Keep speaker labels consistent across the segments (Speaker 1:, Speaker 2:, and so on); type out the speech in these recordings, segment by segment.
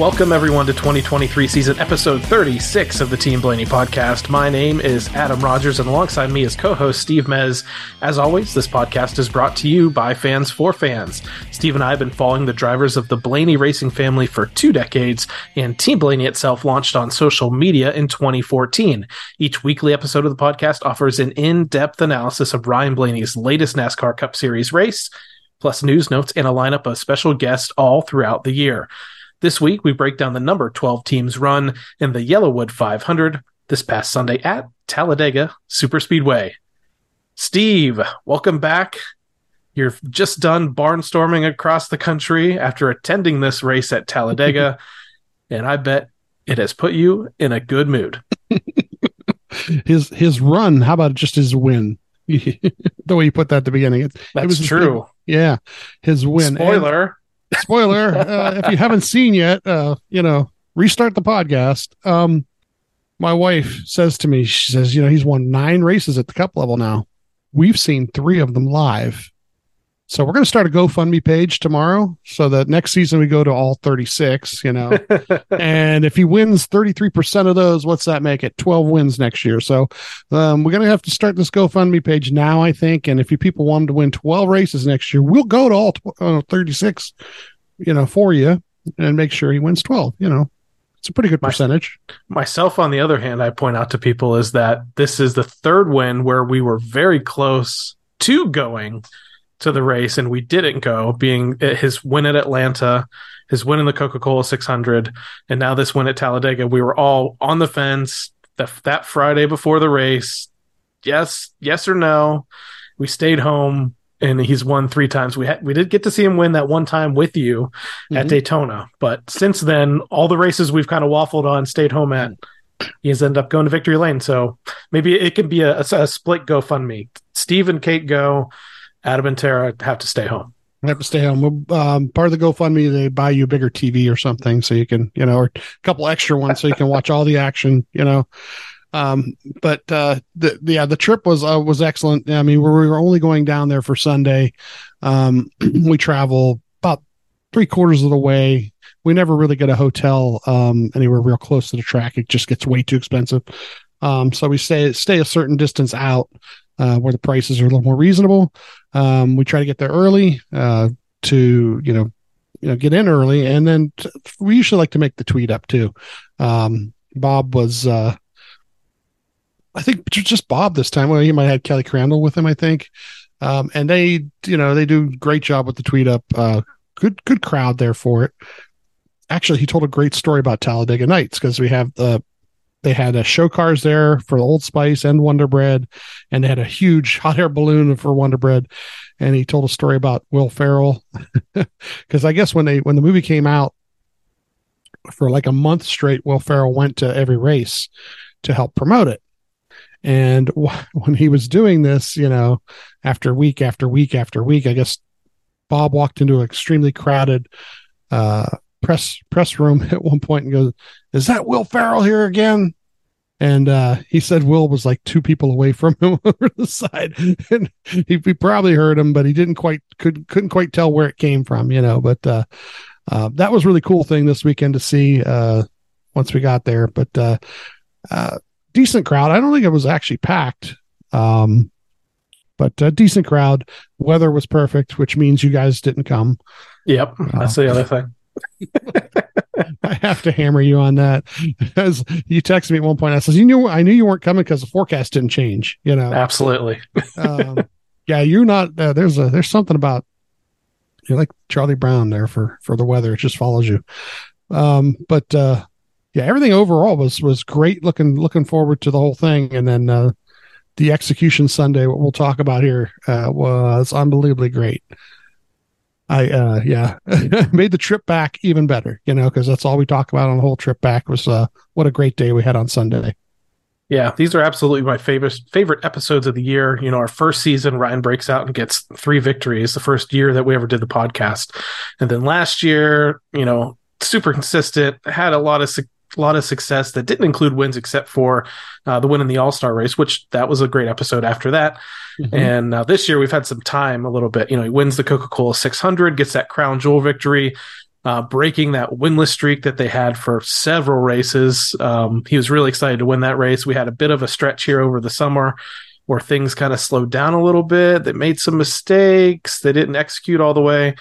Speaker 1: Welcome, everyone, to 2023 season episode 36 of the Team Blaney podcast. My name is Adam Rogers, and alongside me is co host Steve Mez. As always, this podcast is brought to you by fans for fans. Steve and I have been following the drivers of the Blaney racing family for two decades, and Team Blaney itself launched on social media in 2014. Each weekly episode of the podcast offers an in depth analysis of Ryan Blaney's latest NASCAR Cup Series race, plus news notes and a lineup of special guests all throughout the year. This week, we break down the number 12 teams run in the YellaWood 500 this past Sunday at Talladega Superspeedway. Steve, welcome back. You're just done barnstorming across the country after attending this race at Talladega, and I bet it has put you in a good mood.
Speaker 2: his his run, how about just his win? the way you put that at the beginning. It,
Speaker 1: That's
Speaker 2: it was
Speaker 1: true.
Speaker 2: yeah, his win.
Speaker 1: Spoiler.
Speaker 2: Spoiler uh, if you haven't seen yet uh you know restart the podcast. Um my wife says to me she says you know he's won nine races at the cup level now. We've seen three of them live so we're going to start a gofundme page tomorrow so that next season we go to all 36 you know. And if he wins 33% of those what's that make it? 12 wins next year. So um, we're going to have to start this gofundme page now i think. And if you people wanted to win 12 races next year we'll go to all uh, 36 you know for you and make sure he wins 12 you know. It's a pretty good
Speaker 1: My-
Speaker 2: percentage.
Speaker 1: Myself, on the other hand, I point out to people is that this is the third win where we were very close to going to the race and we didn't go, being his win at Atlanta, his win in the Coca Cola 600, and now this win at Talladega. We were all on the fence that, that Friday before the race. Yes, yes or no. We stayed home and he's won three times. We had we did get to see him win that one time with you at
Speaker 2: Mhm.
Speaker 1: Daytona, but since then, all the races we've kind of waffled on, stayed home at, he's ended up going to victory lane. So maybe it could be a, a, a split GoFundMe. Steve and Kate go, Adam and Tara have to stay home.
Speaker 2: I have to stay home. Um, part of the GoFundMe, they buy you a bigger TV or something so you can, you know, or a couple extra ones so you can watch all the action, you know. Um, but uh, the, yeah, the trip was uh, was excellent. I mean, we were only going down there for Sunday. Um, we travel about three quarters of the way. We never really get a hotel um, anywhere real close to the track. It just gets way too expensive. Um, so we stay stay a certain distance out uh, where the prices are a little more reasonable. Um, we try to get there early uh, to you know you know get in early, and then t- we usually like to make the tweet up too. Um, Bob was uh, I think just Bob this time. Well, he might have had Kelly Crandall with him, I think. Um, and they, you know, they do great job with the tweet up. Uh, good, good crowd there for it. Actually, he told a great story about Talladega Nights because we have the, they had a show cars there for Old Spice and Wonder Bread, and they had a huge hot air balloon for Wonder Bread. And he told a story about Will Ferrell because I guess when they when the movie came out for like a month straight, Will Ferrell went to every race to help promote it. And wh- when he was doing this, you know, after week after week after week, I guess Bob walked into an extremely crowded uh, press press room at one point and goes, "Is that Will Ferrell here again?" And uh, he said Will was like two people away from him over the side, and he, he probably heard him, but he didn't quite could couldn't quite tell where it came from, you know. But uh, uh, that was a really cool thing this weekend to see uh, once we got there. But uh, uh, decent crowd. I don't think it was actually packed. Um, but a decent crowd. Weather was perfect, which means you guys didn't come.
Speaker 1: Yep, that's the other thing.
Speaker 2: I have to hammer you on that. As you texted me at one point, I says, "You knew I knew you weren't coming because the forecast didn't change." You know,
Speaker 1: Absolutely.
Speaker 2: um, yeah, you're not. Uh, there's a there's something about you're like Charlie Brown there for for the weather. It just follows you. Um, but uh, yeah, everything overall was was great. Looking looking forward to the whole thing, and then uh, the execution Sunday, what we'll talk about here, uh, was unbelievably great. I uh yeah made the trip back even better, you know, because that's all we talk about on the whole trip back was uh what a great day we had on Sunday.
Speaker 1: Yeah, these are absolutely my favorite favorite episodes of the year. You know, our first season, Ryan breaks out and gets three victories. The first year that we ever did the podcast, and then last year, you know, super consistent, had a lot of a lot of success that didn't include wins except for uh, the win in the All Star race, which that was a great episode. After that, mm-hmm. and uh, this year we've had some time a little bit. You know, he wins the Coca Cola 600, gets that crown jewel victory uh, breaking that winless streak that they had for several races. Um, he was really excited to win that race. We had a bit of a stretch here over the summer where things kind of slowed down a little bit. They made some mistakes. They didn't execute all the way.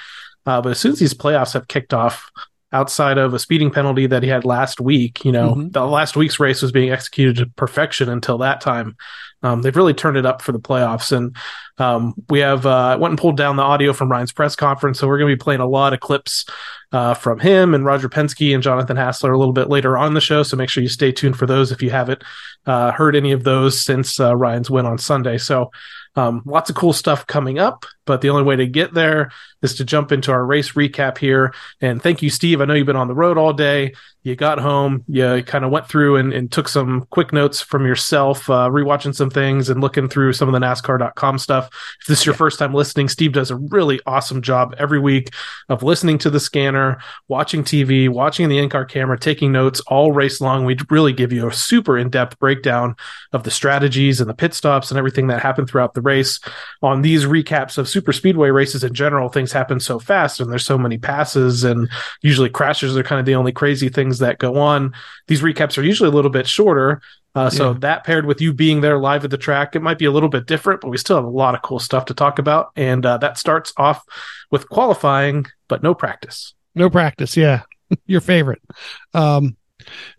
Speaker 1: Uh, but as soon as these playoffs have kicked off, outside of a speeding penalty that he had last week, you know, mm-hmm. the last week's race was being executed to perfection until that time. Um, they've really turned it up for the playoffs. And um, we have uh, went and pulled down the audio from Ryan's press conference, so we're going to be playing a lot of clips uh, from him and Roger Penske and Jonathan Hassler a little bit later on the show. So make sure you stay tuned for those if you haven't uh, heard any of those since uh, Ryan's win on Sunday. So um, lots of cool stuff coming up, but the only way to get there is to jump into our race recap here. And thank you, Steve. I know you've been on the road all day. You got home, you kind of went through and, and, took some quick notes from yourself, uh, rewatching some things and looking through some of the NASCAR.com stuff. If this is your first time listening, Steve does a really awesome job every week of listening to the scanner, watching TV, watching the in car camera, taking notes all race long. We really give you a super in depth breakdown of the strategies and the pit stops and everything that happened throughout the race. On these recaps of super speedway races in general, things happen so fast and there's so many passes and usually crashes are kind of the only crazy things that go on. These recaps are usually a little bit shorter. Uh, so yeah. that paired with you being there live at the track, it might be a little bit different, but we still have a lot of cool stuff to talk about. And uh, that starts off with qualifying, but no practice.
Speaker 2: No practice. Yeah. Your favorite. Um,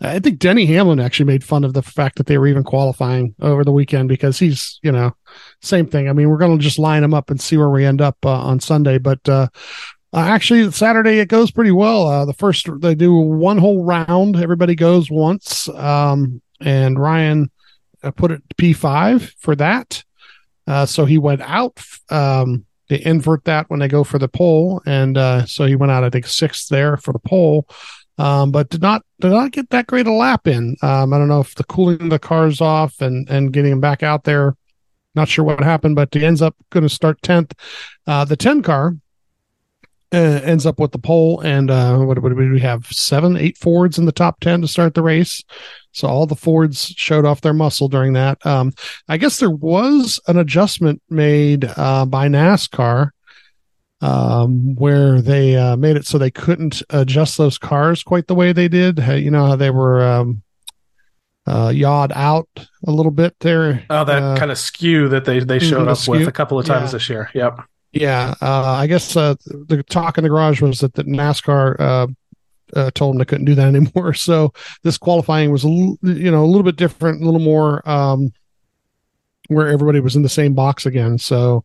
Speaker 2: I think Denny Hamlin actually made fun of the fact that they were even qualifying over the weekend because he's, you know, same thing. I mean, we're going to just line them up and see where we end up uh, on Sunday. But uh, uh, actually, Saturday it goes pretty well. Uh, the first they do one whole round. Everybody goes once, um, and Ryan uh, put it P five for that. Uh, so he went out. Um, they invert that when they go for the pole, and so he went out. I think sixth there for the pole, um, but did not did not get that great a lap in. Um, I don't know if the cooling the cars off and and getting him back out there. Not sure what happened, but he ends up going to start tenth. Uh, the ten car uh, ends up with the pole. And uh, what, what do we have? Seven, eight Fords in the top 10 to start the race. So all the Fords showed off their muscle during that. Um, I guess there was an adjustment made uh, by NASCAR um, where they uh, made it so they couldn't adjust those cars quite the way they did. You know how they were um, uh, yawed out a little bit there.
Speaker 1: Oh, that uh, kind of skew that they they showed up skew. with a couple of times yeah. this year. Yep.
Speaker 2: Yeah, uh, I guess uh, the talk in the garage was that the NASCAR uh, uh, told them they couldn't do that anymore. So this qualifying was, a l- you know, a little bit different, a little more um, where everybody was in the same box again. So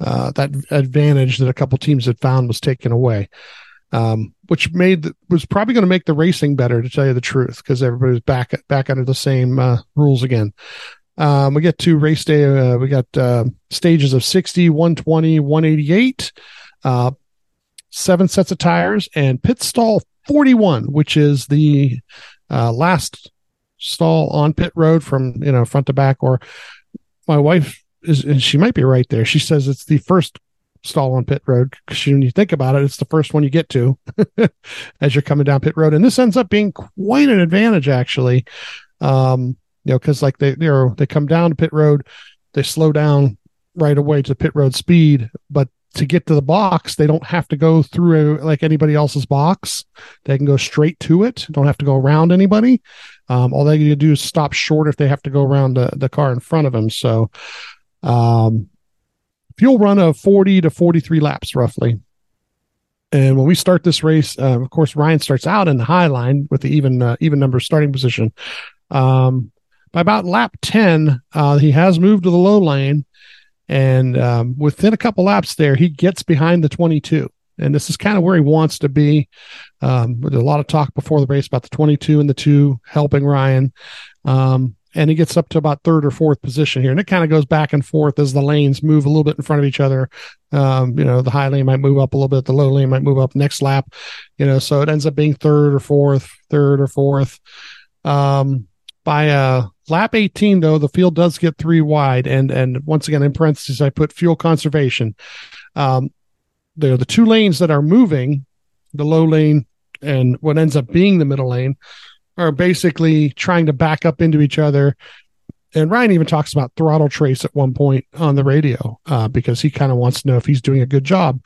Speaker 2: uh, that advantage that a couple teams had found was taken away, um, which made was probably going to make the racing better, to tell you the truth, because everybody was back back under the same uh, rules again. Um, we get to race day. Uh, we got uh, stages of 60, 120, 188, uh, seven sets of tires, and pit stall 41, which is the uh, last stall on pit road from you know front to back. Or my wife and she might be right there. She says it's the first stall on pit road because when you think about it, it's the first one you get to as you're coming down pit road, and this ends up being quite an advantage actually. Um, you know, because like they you know they come down to pit road, they slow down right away to pit road speed, but to get to the box, they don't have to go through like anybody else's box. They can go straight to it. Don't have to go around anybody. Um, all they need to do is stop short if they have to go around the, the car in front of them. So, um, fuel run of 40 to 43 laps roughly. And when we start this race, uh, of course, Ryan starts out in the high line with the even, uh, even number starting position. Um, by about lap 10, uh, he has moved to the low lane. And um, within a couple laps there, he gets behind the 22. And this is kind of where he wants to be. Um, there's a lot of talk before the race about the 22 and the two helping Ryan. Um, and he gets up to about third or fourth position here. And it kind of goes back and forth as the lanes move a little bit in front of each other. Um, you know, the high lane might move up a little bit, the low lane might move up next lap, you know, so it ends up being third or fourth, third or fourth. Um, by uh lap 18 though the field does get three wide and and once again in parentheses i put fuel conservation um there are the two lanes that are moving the low lane and what ends up being the middle lane are basically trying to back up into each other. And ryan even talks about throttle trace at one point on the radio uh, because he kind of wants to know if he's doing a good job.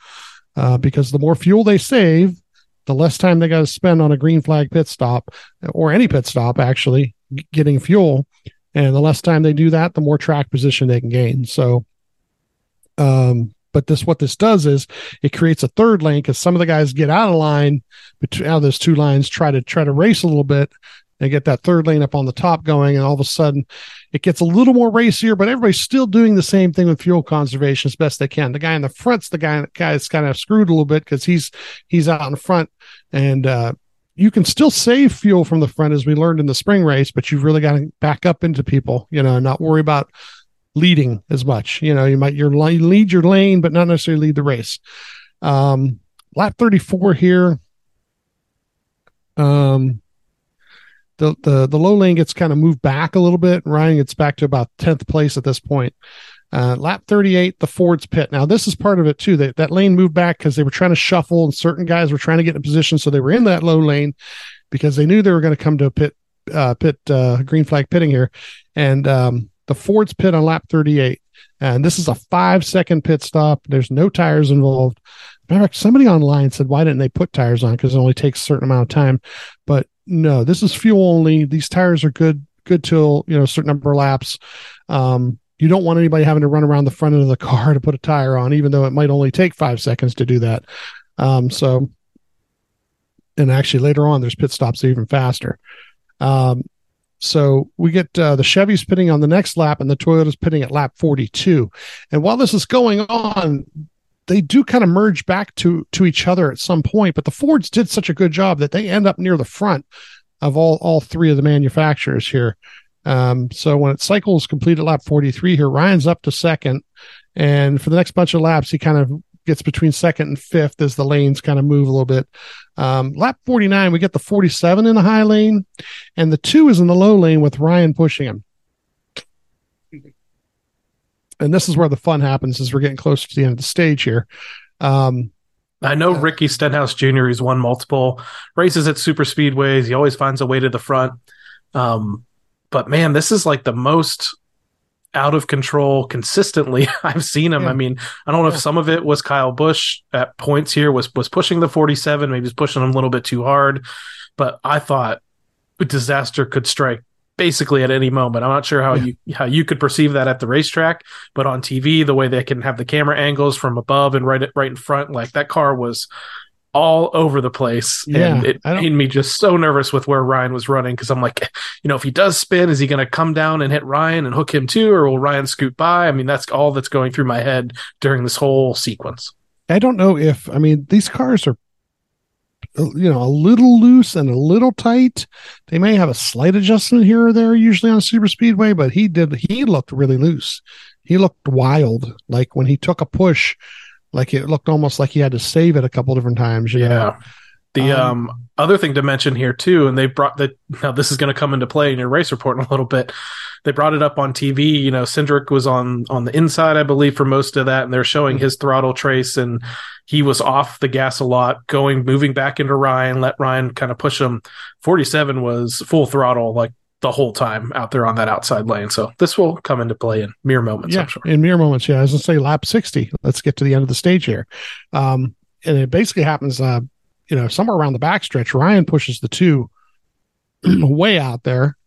Speaker 2: Uh, because the more fuel they save the less time they got to spend on a green flag pit stop or any pit stop actually getting fuel. And the less time they do that the more track position they can gain. So um but this what this does is it creates a third lane because some of the guys get out of line between out of those two lines try to try to race a little bit and get that third lane up on the top going and all of a sudden it gets a little more racier but everybody's still doing the same thing with fuel conservation as best they can. The guy in the front's the guy guy's kind of screwed a little bit because he's he's out in front. And uh you can still save fuel from the front as we learned in the spring race but you've really got to back up into people you know and not worry about leading as much you know you might your you lead your lane but not necessarily lead the race um lap 34 here um the the the low lane gets kind of moved back a little bit. Ryan gets back to about tenth place at this point. Uh, lap 38, the Ford's pit. Now, this is part of it too. That that lane moved back because they were trying to shuffle, and certain guys were trying to get in position, so they were in that low lane because they knew they were going to come to a pit, uh, pit, uh, green flag pitting here, and um, the Ford's pit on lap 38. And this is a five second pit stop. There's no tires involved. Matter of fact, somebody online said, why didn't they put tires on? Because it only takes a certain amount of time. But no, this is fuel only. These tires are good, good till, you know, a certain number of laps. Um, you don't want anybody having to run around the front end of the car to put a tire on, even though it might only take five seconds to do that. Um, so, and actually later on, there's pit stops even faster. Um, so we get uh, the Chevys pitting on the next lap and the Toyotas pitting at lap 42. And while this is going on, they do kind of merge back to to each other at some point, but the Fords did such a good job that they end up near the front of all all three of the manufacturers here. Um, so when it cycles complete at lap 43 here, Ryan's up to second, and for the next bunch of laps, he kind of gets between second and fifth as the lanes kind of move a little bit. Um, lap 49, we get the 47 in the high lane, and the two is in the low lane with Ryan pushing him and this is where the fun happens as we're getting closer to the end of the stage here. Um,
Speaker 1: I know Ricky Stenhouse Jr. He's won multiple races at super speedways. He always finds a way to the front. Um, but man, this is like the most out of control consistently I've seen him.
Speaker 2: Yeah.
Speaker 1: I mean, I don't know
Speaker 2: Yeah.
Speaker 1: if some of it was Kyle Busch at points here was was pushing the 47, maybe he's pushing him a little bit too hard, but I thought disaster could strike basically at any moment. I'm not sure how
Speaker 2: Yeah.
Speaker 1: you how you could perceive that at the racetrack, but on TV, the way they can have the camera angles from above and right right in front, like that car was all over the place,
Speaker 2: Yeah,
Speaker 1: and it made me just so nervous with where Ryan was running because I'm like, you know, if he does spin, is he going to come down and hit Ryan and hook him too, or will Ryan scoot by? I mean, that's all that's going through my head during this whole sequence.
Speaker 2: I don't know if I mean these cars are you know a little loose and a little tight. They may have a slight adjustment here or there usually on a super speedway, but he did he looked really loose. He looked wild like when he took a push like it looked almost like he had to save it a couple different times, you know.
Speaker 1: Yeah. The
Speaker 2: Um,
Speaker 1: um, other thing to mention here too, and they brought that now this is going to come into play in your race report in a little bit. They brought it up on TV. You know, Cindric was on on the inside, I believe, for most of that, and they're showing his throttle trace, and he was off the gas a lot, going moving back into Ryan, let Ryan kind of push him. Forty seven was full throttle like the whole time out there on that outside lane. So this will come into play in mere moments,
Speaker 2: yeah,
Speaker 1: I'm sure.
Speaker 2: in mere moments. Yeah, I was gonna say lap sixty. Let's get to the end of the stage here. Um, and it basically happens, uh, you know, somewhere around the backstretch. Ryan pushes the two way out there,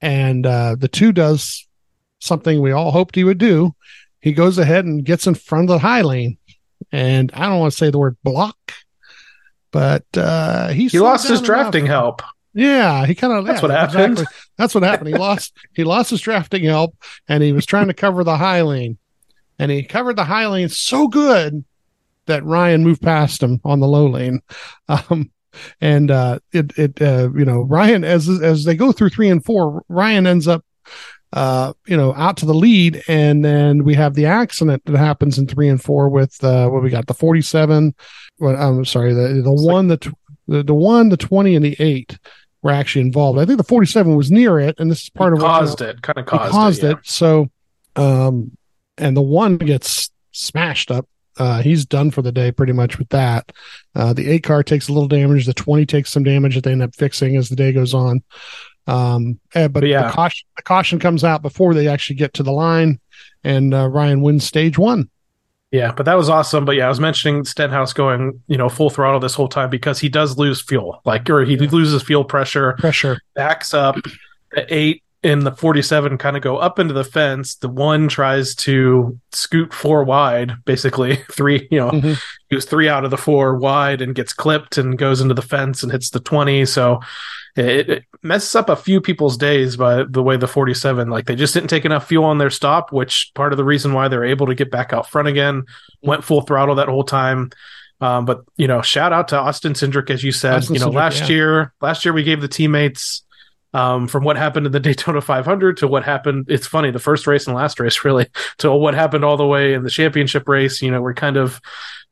Speaker 2: and uh, the two does something we all hoped he would do. He goes ahead and gets in front of the high lane, and I don't want to say the word block, but uh, he
Speaker 1: He lost his
Speaker 2: enough.
Speaker 1: drafting help.
Speaker 2: Yeah, he kind of
Speaker 1: That's what happened.
Speaker 2: That's what happened. He lost he lost his drafting help and he was trying to cover the high lane. And he covered the high lane so good that Ryan moved past him on the low lane. Um and uh it it uh you know Ryan as as they go through 3 and 4 Ryan ends up uh you know out to the lead and then we have the accident that happens in 3 and 4 with uh what we got the 47 what I'm sorry the the one the, tw- the the one the 20 and the 8 were actually involved. I think the 47 was near it, and this is part
Speaker 1: He
Speaker 2: of what
Speaker 1: caused it, kind of caused,
Speaker 2: caused
Speaker 1: it.
Speaker 2: it. So, um, and the one gets smashed up. Uh, he's done for the day pretty much with that. Uh, the eight car takes a little damage. The 20 takes some damage that they end up fixing as the day goes on. Um, eh, but,
Speaker 1: But yeah.
Speaker 2: the caution, the caution comes out before they actually get to the line and, uh, Ryan wins stage one.
Speaker 1: Yeah, but that was awesome. But yeah, I was mentioning Stenhouse going, you know, full throttle this whole time because he does lose fuel, like, or he loses fuel pressure,
Speaker 2: Pressure.
Speaker 1: backs up. The eight and the 47 kind of go up into the fence. The one tries to scoot four wide, basically three, you know,
Speaker 2: Mhm.
Speaker 1: he was three out of the four wide and gets clipped and goes into the fence and hits the 20. So it, it messes up a few people's days by the way the 47, like they just didn't take enough fuel on their stop, which part of the reason why they're able to get back out front again, went full throttle that whole time. Um, but you know, shout out to Austin Cindric, as you said,
Speaker 2: Austin
Speaker 1: you know,
Speaker 2: Cindric,
Speaker 1: last
Speaker 2: yeah.
Speaker 1: year, last year we gave the teammates, um, from what happened in the Daytona 500 to what happened. It's funny, the first race and last race, really, to what happened all the way in the championship race. You know, we're kind of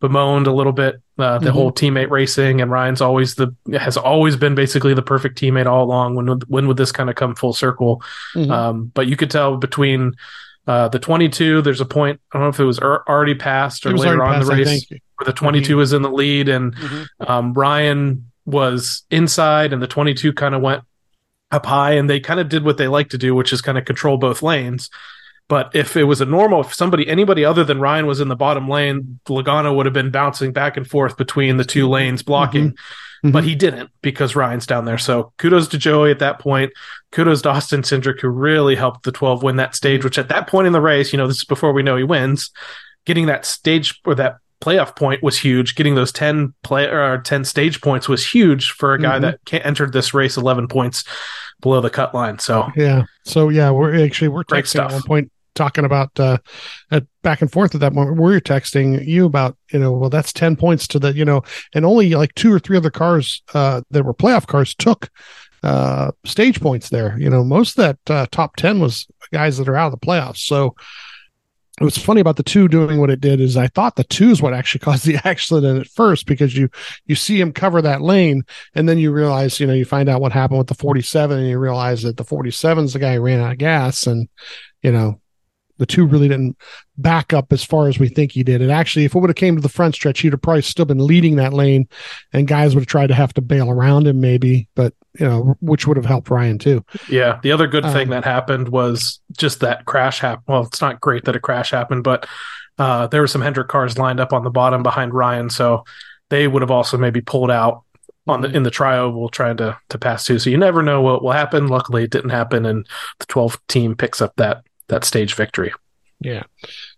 Speaker 1: bemoaned a little bit uh, the
Speaker 2: Mhm.
Speaker 1: whole teammate racing, and Ryan's always the has always been basically the perfect teammate all along. When would- when would this kind of come full circle?
Speaker 2: Mhm.
Speaker 1: Um, but you could tell between uh, the 22, there's a point. I don't know if it was ar- already passed or later on in the race where the 22 was in the lead, and
Speaker 2: Mhm.
Speaker 1: um, Ryan was inside, and the 22 kind of went up high, and they kind of did what they like to do, which is kind of control both lanes. But if it was a normal, if somebody, anybody other than Ryan was in the bottom lane, Logano would have been bouncing back and forth between the two lanes blocking.
Speaker 2: Mhm.
Speaker 1: But he didn't because Ryan's down there. So kudos to Joey at that point. Kudos to Austin Cindric, who really helped the 12 win that stage, which at that point in the race, you know, this is before we know he wins. Getting that stage or that playoff point was huge. Getting those 10 play or 10 stage points was huge for a guy
Speaker 2: Mhm.
Speaker 1: that ca- entered this race 11 points below the cut line. So
Speaker 2: Yeah. So yeah, we're actually we're texting at one point talking about uh at back and forth at that moment. We were texting you about, you know, well that's 10 points to the, you know, and only like two or three other cars uh that were playoff cars took uh stage points there. You know, most of that uh, top 10 was guys that are out of the playoffs. So was funny about the two doing what it did is I thought the two is what actually caused the accident at first because you you see him cover that lane and then you realize you know you find out what happened with the 47 and you realize that the 47 is the guy who ran out of gas and you know the two really didn't back up as far as we think he did. And actually, if it would have came to the front stretch, he'd have probably still been leading that lane, and guys would have tried to have to bail around him, maybe. But you know, which would have helped Ryan too.
Speaker 1: Yeah, the other good thing
Speaker 2: Um,
Speaker 1: that happened was just that crash happened. Well, it's not great that a crash happened, but uh, there were some Hendrick cars lined up on the bottom behind Ryan, so they would have also maybe pulled out on the in the trioval trying to to pass too. So you never know what will happen. Luckily, it didn't happen, and the 12 team picks up that that stage victory.
Speaker 2: Yeah.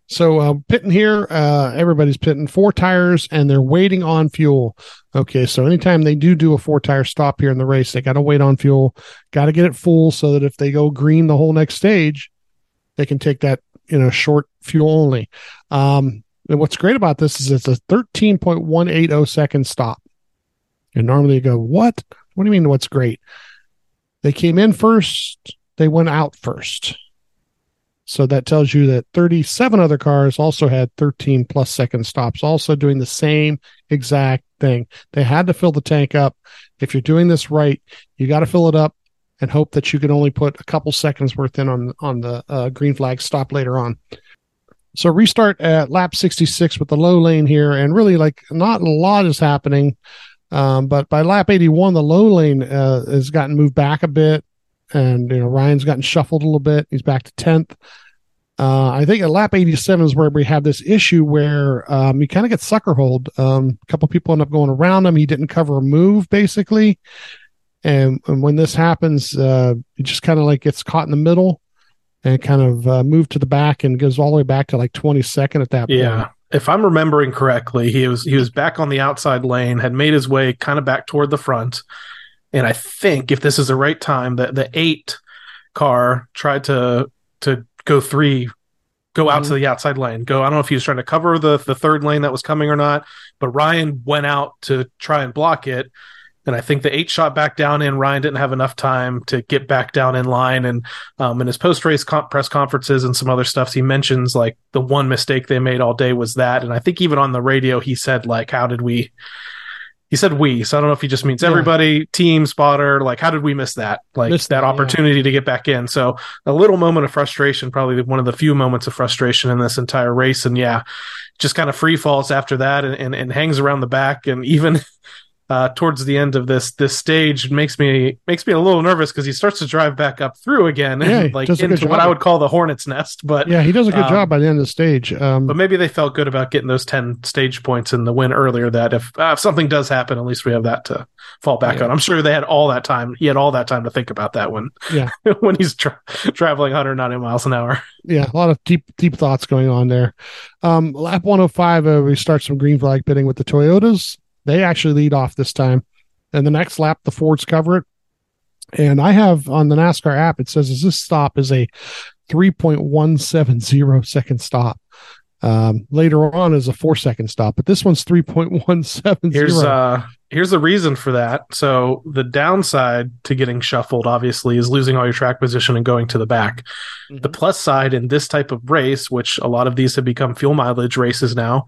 Speaker 2: So uh, pitting here, uh, everybody's pitting four tires, and they're waiting on fuel. Okay, so anytime they do do a four tire stop here in the race, they got to wait on fuel, got to get it full so that if they go green the whole next stage, they can take that you know short fuel only. Um, and what's great about this is it's a thirteen point one eight zero second stop. And normally you go, what? What do you mean? What's great? They came in first. They went out first. So that tells you that 37 other cars also had 13 plus second stops, also doing the same exact thing. They had to fill the tank up. If you're doing this right, you got to fill it up and hope that you can only put a couple seconds worth in on on the uh, green flag stop later on. So restart at lap 66 with the low lane here, and really like not a lot is happening. Um, but by lap 81, the low lane uh, has gotten moved back a bit, and you know Ryan's gotten shuffled a little bit. He's back to 10th. Uh, I think at lap 87 is where we have this issue where um, he kind of gets sucker hold. Um, a couple people end up going around him. He didn't cover a move basically, and, and when this happens, uh, he just kind of like gets caught in the middle and kind of uh, moved to the back and goes all the way back to like 22nd at that point.
Speaker 1: Yeah. If I'm remembering correctly, he was he was back on the outside lane, had made his way kind of back toward the front. And I think if this is the right time, that the eight car tried to to go three, go out
Speaker 2: Mhm.
Speaker 1: to the outside lane. Go. I don't know if he was trying to cover the the third lane that was coming or not, but Ryan went out to try and block it. And I think the eight shot back down in. Ryan didn't have enough time to get back down in line. And um, in his post race com- press conferences and some other stuff, he mentions like the one mistake they made all day was that. And I think even on the radio, he said like, "How did we?" He said we, so I don't know if he just means
Speaker 2: Yeah.
Speaker 1: everybody, team, spotter. Like, how did we miss that? Like
Speaker 2: Missed
Speaker 1: that
Speaker 2: that, yeah.
Speaker 1: opportunity to get back in. So a little moment of frustration, probably one of the few moments of frustration in this entire race. And yeah, just kind of free falls after that and, and, and hangs around the back. And even uh, towards the end of this this stage makes me makes me a little nervous because he starts to drive back up through again,
Speaker 2: Yeah, he
Speaker 1: like
Speaker 2: does a good
Speaker 1: into what. I would call the hornet's nest. But
Speaker 2: Yeah, he does a good
Speaker 1: Um,
Speaker 2: job by the end of the stage. Um,
Speaker 1: but maybe they felt good about getting those 10 stage points in the win earlier that if, uh, if something does happen at least we have that to fall back
Speaker 2: Yeah.
Speaker 1: on i'm sure they had all that time he had all that time to think about that when
Speaker 2: Yeah.
Speaker 1: when he's tra- traveling 190 miles an hour
Speaker 2: yeah, a lot of deep deep thoughts going on there. Um, lap 105, uh, we start some green flag pitting with the Toyotas. They actually lead off this time, and the next lap the Fords cover it. And I have on the NASCAR app it says this stop is a 3.170 second stop. Um, later on is a four second stop, but this one's 3.170.
Speaker 1: here's uh here's the reason for that so the downside to getting shuffled obviously is losing all your track position and going to the back the plus side in this type of race which a lot of these have become fuel mileage races now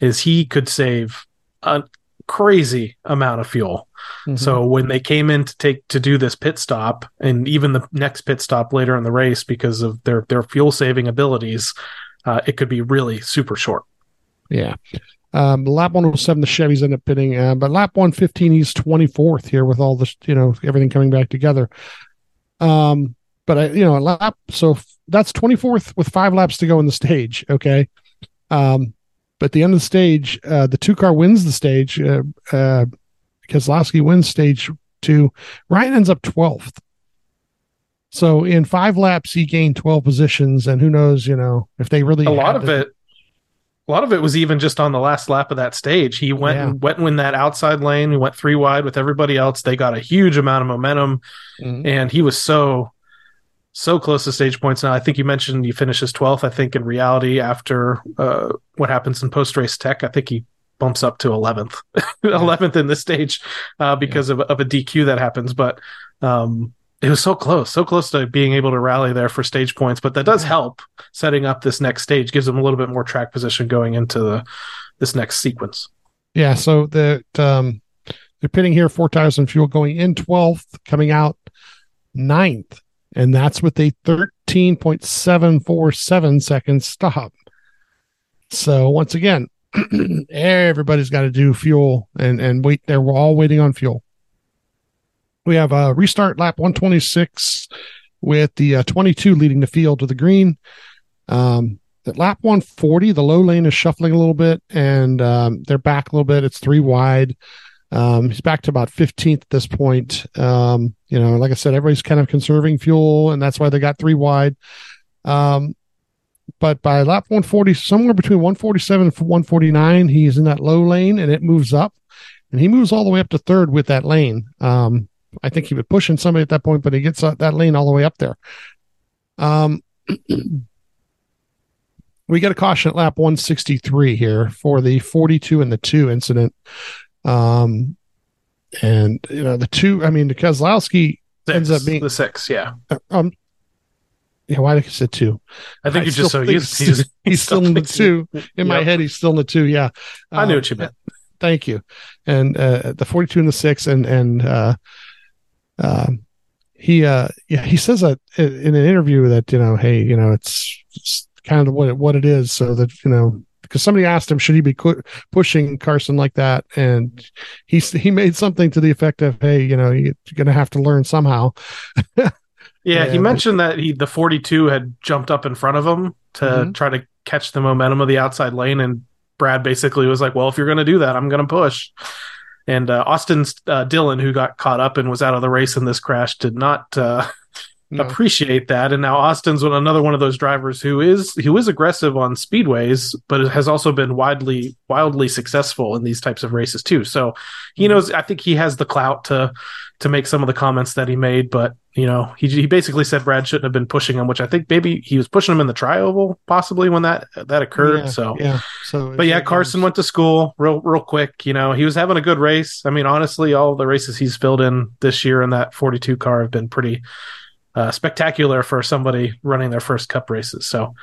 Speaker 1: is he could save a crazy amount of fuel
Speaker 2: Mhm.
Speaker 1: So when they came in to take to do this pit stop, and even the next pit stop later in the race, because of their their fuel saving abilities, uh, it could be really super short.
Speaker 2: Yeah. Um, lap 107, the Chevys end up pitting, uh, but lap 115, he's 24th here with all this, you know, everything coming back together. Um, but I, you know, a lap, so f- that's 24th with five laps to go in the stage. Okay. Um, but at the end of the stage, uh, the two car wins the stage, uh, uh, Keselowski wins stage two. Ryan ends up 12th. So in five laps, he gained 12 positions, and who knows, you know, if they really
Speaker 1: A lot of it, a lot of it was even just on the last lap of that stage. He went
Speaker 2: Yeah.
Speaker 1: and went in that outside lane. He went three wide with everybody else. They got a huge amount of momentum,
Speaker 2: Mhm.
Speaker 1: and he was so so close to stage points now. I think you mentioned he finishes 12th. I think in reality, after uh, what happens in post race tech, I think he bumps up to 11th, 11th in this stage uh, because of, of a DQ that happens. But um, it was so close, so close to being able to rally there for stage points. But that does help setting up this next stage, gives them a little bit more track position going into the this next sequence.
Speaker 2: Yeah, so the um they're pitting here four tires and fuel going in 12th, coming out ninth, and that's with a 13.747 second stop. So once again, everybody's got to do fuel and and wait there. We're all waiting on fuel. We have a restart lap 126 with the uh, 22 leading the field to the green. Um, at lap 140, the low lane is shuffling a little bit and um, they're back a little bit. It's three wide. Um, he's back to about 15th at this point. Um, you know, like I said, everybody's kind of conserving fuel, and that's why they got three wide. Um, but by lap 140, somewhere between 147 and 149, he's in that low lane and it moves up, and he moves all the way up to third with that lane. Um, I think he was pushing somebody at that point, but he gets that lane all the way up there. Um, we get a caution at lap 163 here for the 42 and the 2 incident. Um, and, you know, the two, I mean, the Keselowski ends up being,
Speaker 1: the six, yeah.
Speaker 2: um, yeah, why did I say two?
Speaker 1: I think
Speaker 2: I
Speaker 1: you're just so used.
Speaker 2: he's-
Speaker 1: He's,
Speaker 2: He's still in the two. In my head, he's still in the two. Yeah.
Speaker 1: I knew
Speaker 2: Um,
Speaker 1: what you meant.
Speaker 2: Thank you. And uh, the 42 and the 6 and and uh um he uh yeah, he says that in an interview that, you know, hey, you know, it's, it's kind of what it, what it is so that, you know, because somebody asked him should he be qu- pushing Carson like that and he he made something to the effect of hey, you know, you're going to have to learn somehow.
Speaker 1: Yeah, he mentioned that he the 42 had jumped up in front of him to
Speaker 2: Mhm.
Speaker 1: try to catch the momentum of the outside lane, and Brad basically was like, "Well, if you're going to do that, I'm going to push." And uh, Austin's uh, Dillon, who got caught up and was out of the race in this crash, did not uh,
Speaker 2: No.
Speaker 1: appreciate that. And now Austin's one, another one of those drivers who is who is aggressive on speedways, but has also been widely wildly successful in these types of races too. So he
Speaker 2: Mhm.
Speaker 1: knows. I think he has the clout to to make some of the comments that he made. But you know, he he basically said Brad shouldn't have been pushing him, which I think maybe he was pushing him in the trioval possibly when that that occurred.
Speaker 2: Yeah,
Speaker 1: so.
Speaker 2: yeah. So
Speaker 1: But yeah, Carson went to school real, real quick. You know, he was having a good race. I mean, honestly, all the races he's filled in this year in that 42 car have been pretty uh, spectacular for somebody running their first Cup races. So,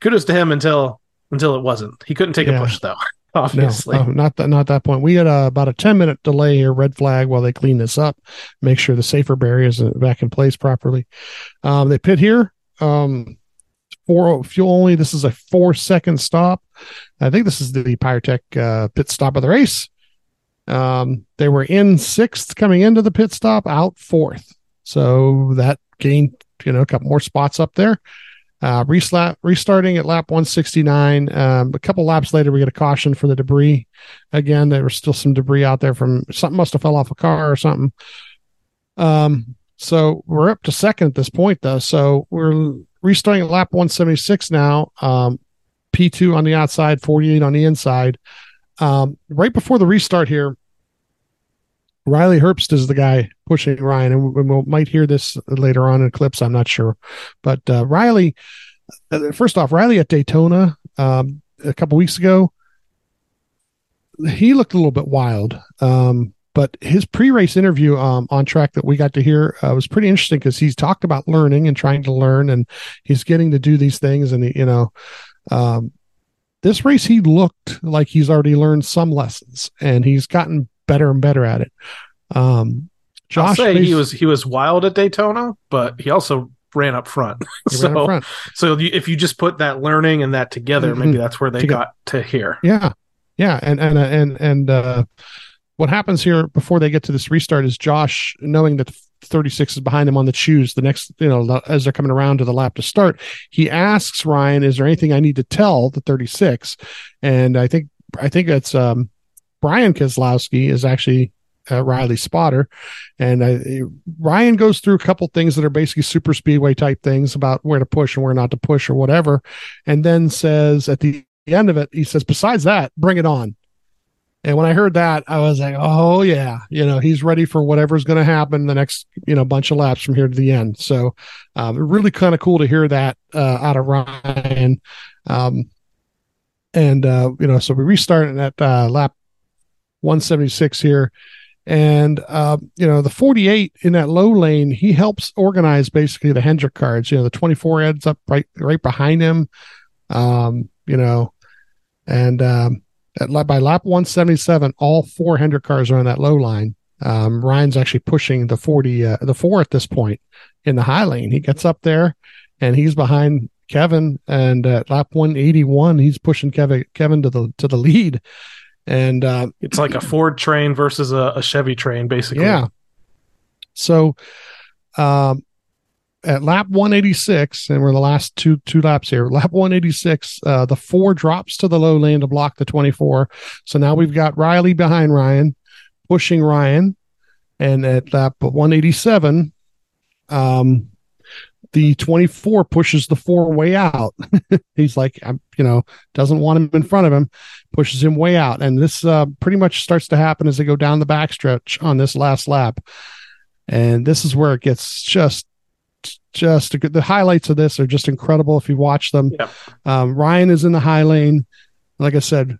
Speaker 1: kudos to him until until it wasn't. He couldn't take
Speaker 2: Yeah.
Speaker 1: a push though. obviously.
Speaker 2: No, no, not that not that point. We had uh, about a ten minute delay here, red flag, while they clean this up, make sure the safer barriers are back in place properly. Um, they pit here. Um, for fuel only. This is a four second stop. I think this is the Pyrotech uh, pit stop of the race. Um, they were in sixth coming into the pit stop, out fourth. So that gained you know a couple more spots up there. Uh, reslat, restarting at lap 169. Um, a couple laps later, we get a caution for the debris. Again, there was still some debris out there from something must have fell off a car or something. Um, so we're up to second at this point, though. So we're restarting at lap 176 now. Um, P2 on the outside, 48 on the inside. Um, right before the restart here, Riley Herbst is the guy pushing Ryan, and we, we might hear this later on in clips. I'm not sure, but uh, Riley. Uh, first off, Riley at Daytona um, a couple weeks ago, he looked a little bit wild. Um, but his pre-race interview um, on track that we got to hear uh, was pretty interesting because he's talked about learning and trying to learn, and he's getting to do these things. And he, you know, um, this race he looked like he's already learned some lessons, and he's gotten better and better at it. Um,
Speaker 1: Josh, I'll say he was he was wild at Daytona, but he also ran up front. so
Speaker 2: ran up front.
Speaker 1: so if you just put that learning and that together,
Speaker 2: Mhm.
Speaker 1: maybe that's where they got to here.
Speaker 2: Yeah, yeah, and and and and uh, what happens here before they get to this restart is Josh, knowing that 36 is behind him on the choose, the next, you know, as they're coming around to the lap to start, he asks Ryan, "Is there anything I need to tell the 36?" And I think I think it's um, Brian Keselowski is actually. Uh, Riley Spotter, and I, Ryan goes through a couple things that are basically super speedway type things about where to push and where not to push or whatever, and then says at the end of it, he says, besides that, bring it on. And when I heard that, I was like, oh, yeah, you know, he's ready for whatever's going to happen the next, you know, bunch of laps from here to the end. So, um, really kind of cool to hear that uh, out of Ryan. Um, and, uh, you know, so we restart at uh, lap 176 here. And, uh, you know, the 48 in that low lane, he helps organize basically the Hendrick cards. You know, the 24 ends up right, right behind him um, you know, and um, at, by lap 177, all four Hendrick cars are on that low line. Um, Ryan's actually pushing the 40, uh, the four at this point in the high lane. He gets up there and he's behind Kevin. And at lap 181, he's pushing Kevin, Kevin to the, to the lead. And, uh,
Speaker 1: It's like a Ford train versus a, a Chevy train, basically.
Speaker 2: yeah. So, um, at lap 186, and we're the last two two laps here. Lap 186, uh, the four drops to the low lane to block the 24. So now we've got Riley behind Ryan, pushing Ryan, and at lap 187, um, the 24 pushes the four way out. He's like, I'm, you know, doesn't want him in front of him, pushes him way out, and this uh, pretty much starts to happen as they go down the backstretch on this last lap. And this is where it gets just just a good, the highlights of this are just incredible if you watch them.
Speaker 1: Yeah.
Speaker 2: Um, Ryan is in the high lane. Like I said,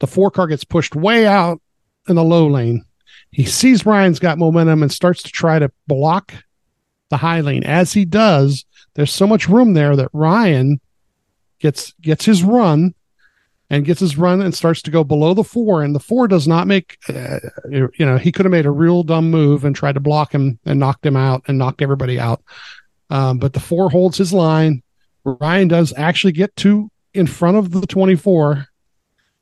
Speaker 2: the four car gets pushed way out in the low lane. He sees Ryan's got momentum and starts to try to block the high lane. As he does, there's so much room there that Ryan gets gets his run and gets his run and starts to go below the four. And the four does not make, uh, you know, he could have made a real dumb move and tried to block him and knocked him out and knocked everybody out. Um, but the four holds his line. Ryan does actually get to in front of the 24,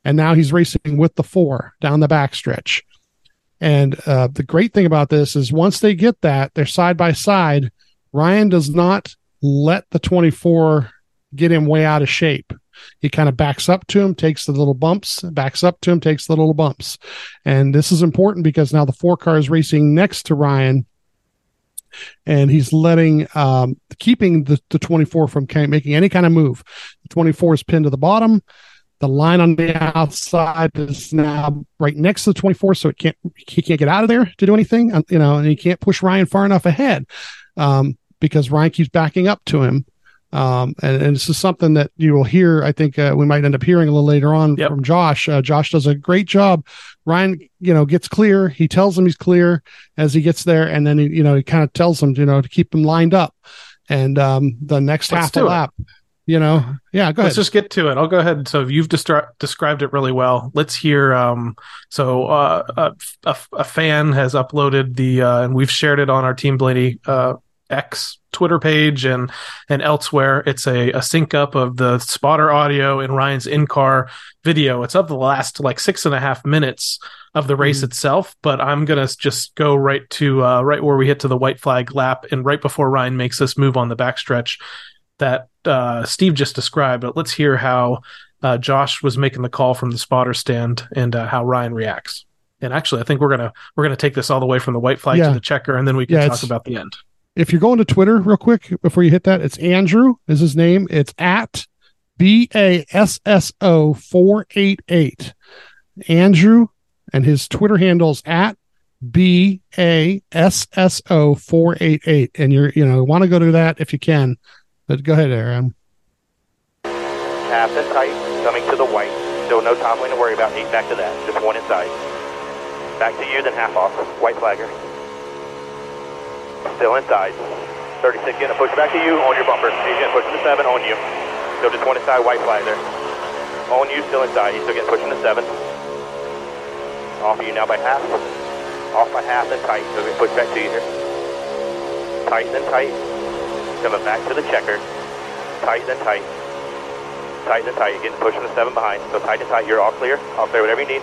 Speaker 2: and now he's racing with the four down the back backstretch. And uh, the great thing about this is once they get that, they're side by side. Ryan does not let the 24 get him way out of shape. He kind of backs up to him, takes the little bumps, backs up to him, takes the little bumps. And this is important because now the four car is racing next to Ryan and he's letting um, keeping the, the 24 from making any kind of move. The 24 is pinned to the bottom. The line on the outside is now right next to the 24, so it can't he can't get out of there to do anything, you know, and he can't push Ryan far enough ahead um, because Ryan keeps backing up to him. Um, and, and this is something that you will hear. I think uh, we might end up hearing a little later on
Speaker 1: Yep.
Speaker 2: from Josh. Uh, Josh does a great job. Ryan, you know, gets clear. He tells him he's clear as he gets there, and then he, you know, he kind of tells him, you know, to keep him lined up. And um, the next
Speaker 1: Let's
Speaker 2: half a lap, you know, yeah, go
Speaker 1: Let's just get to it. I'll go ahead. So you've destri- described it really well. Let's hear. Um, so uh, a, a, a fan has uploaded the, uh, and we've shared it on our Team Blaney uh, X Twitter page and and elsewhere. It's a, a sync up of the spotter audio and Ryan's in car video. It's of the last like six and a half minutes of the race itself, but I'm gonna just go right to uh, right where we hit to the white flag lap and right before Ryan makes this move on the backstretch that uh, Steve just described. But let's hear how uh, Josh was making the call from the spotter stand and uh, how Ryan reacts. And actually, I think we're gonna we're gonna take this all the way from the white flag
Speaker 2: Yeah.
Speaker 1: to the checker, and then we can
Speaker 2: Yeah,
Speaker 1: talk about the end.
Speaker 2: if you're going to Twitter real quick before you hit that, it's Andrew is his name. It's at B A S S O four eight eight. Andrew and his Twitter handles at B A S S O four eight eight. And you're you know want to go to that if you can. But go ahead, Adam.
Speaker 3: Half and tight, coming to the white. Still no top lane to worry about. Eight back to that. Just one inside. Back to you, then half off. White flagger. Still inside. 36 getting a push back to you on your bumper. He's getting pushed to 7 on you. Still just one inside, white flag there. On you, still inside. He's still getting in the 7. Off of you now by half. Off by half and tight. So we push back to you here. Tight and tight. Coming back to the checker. Tight then tight. Tight and tight. You're getting pushed in the seven behind. So tight and tight. You're all clear. All clear. Whatever you need.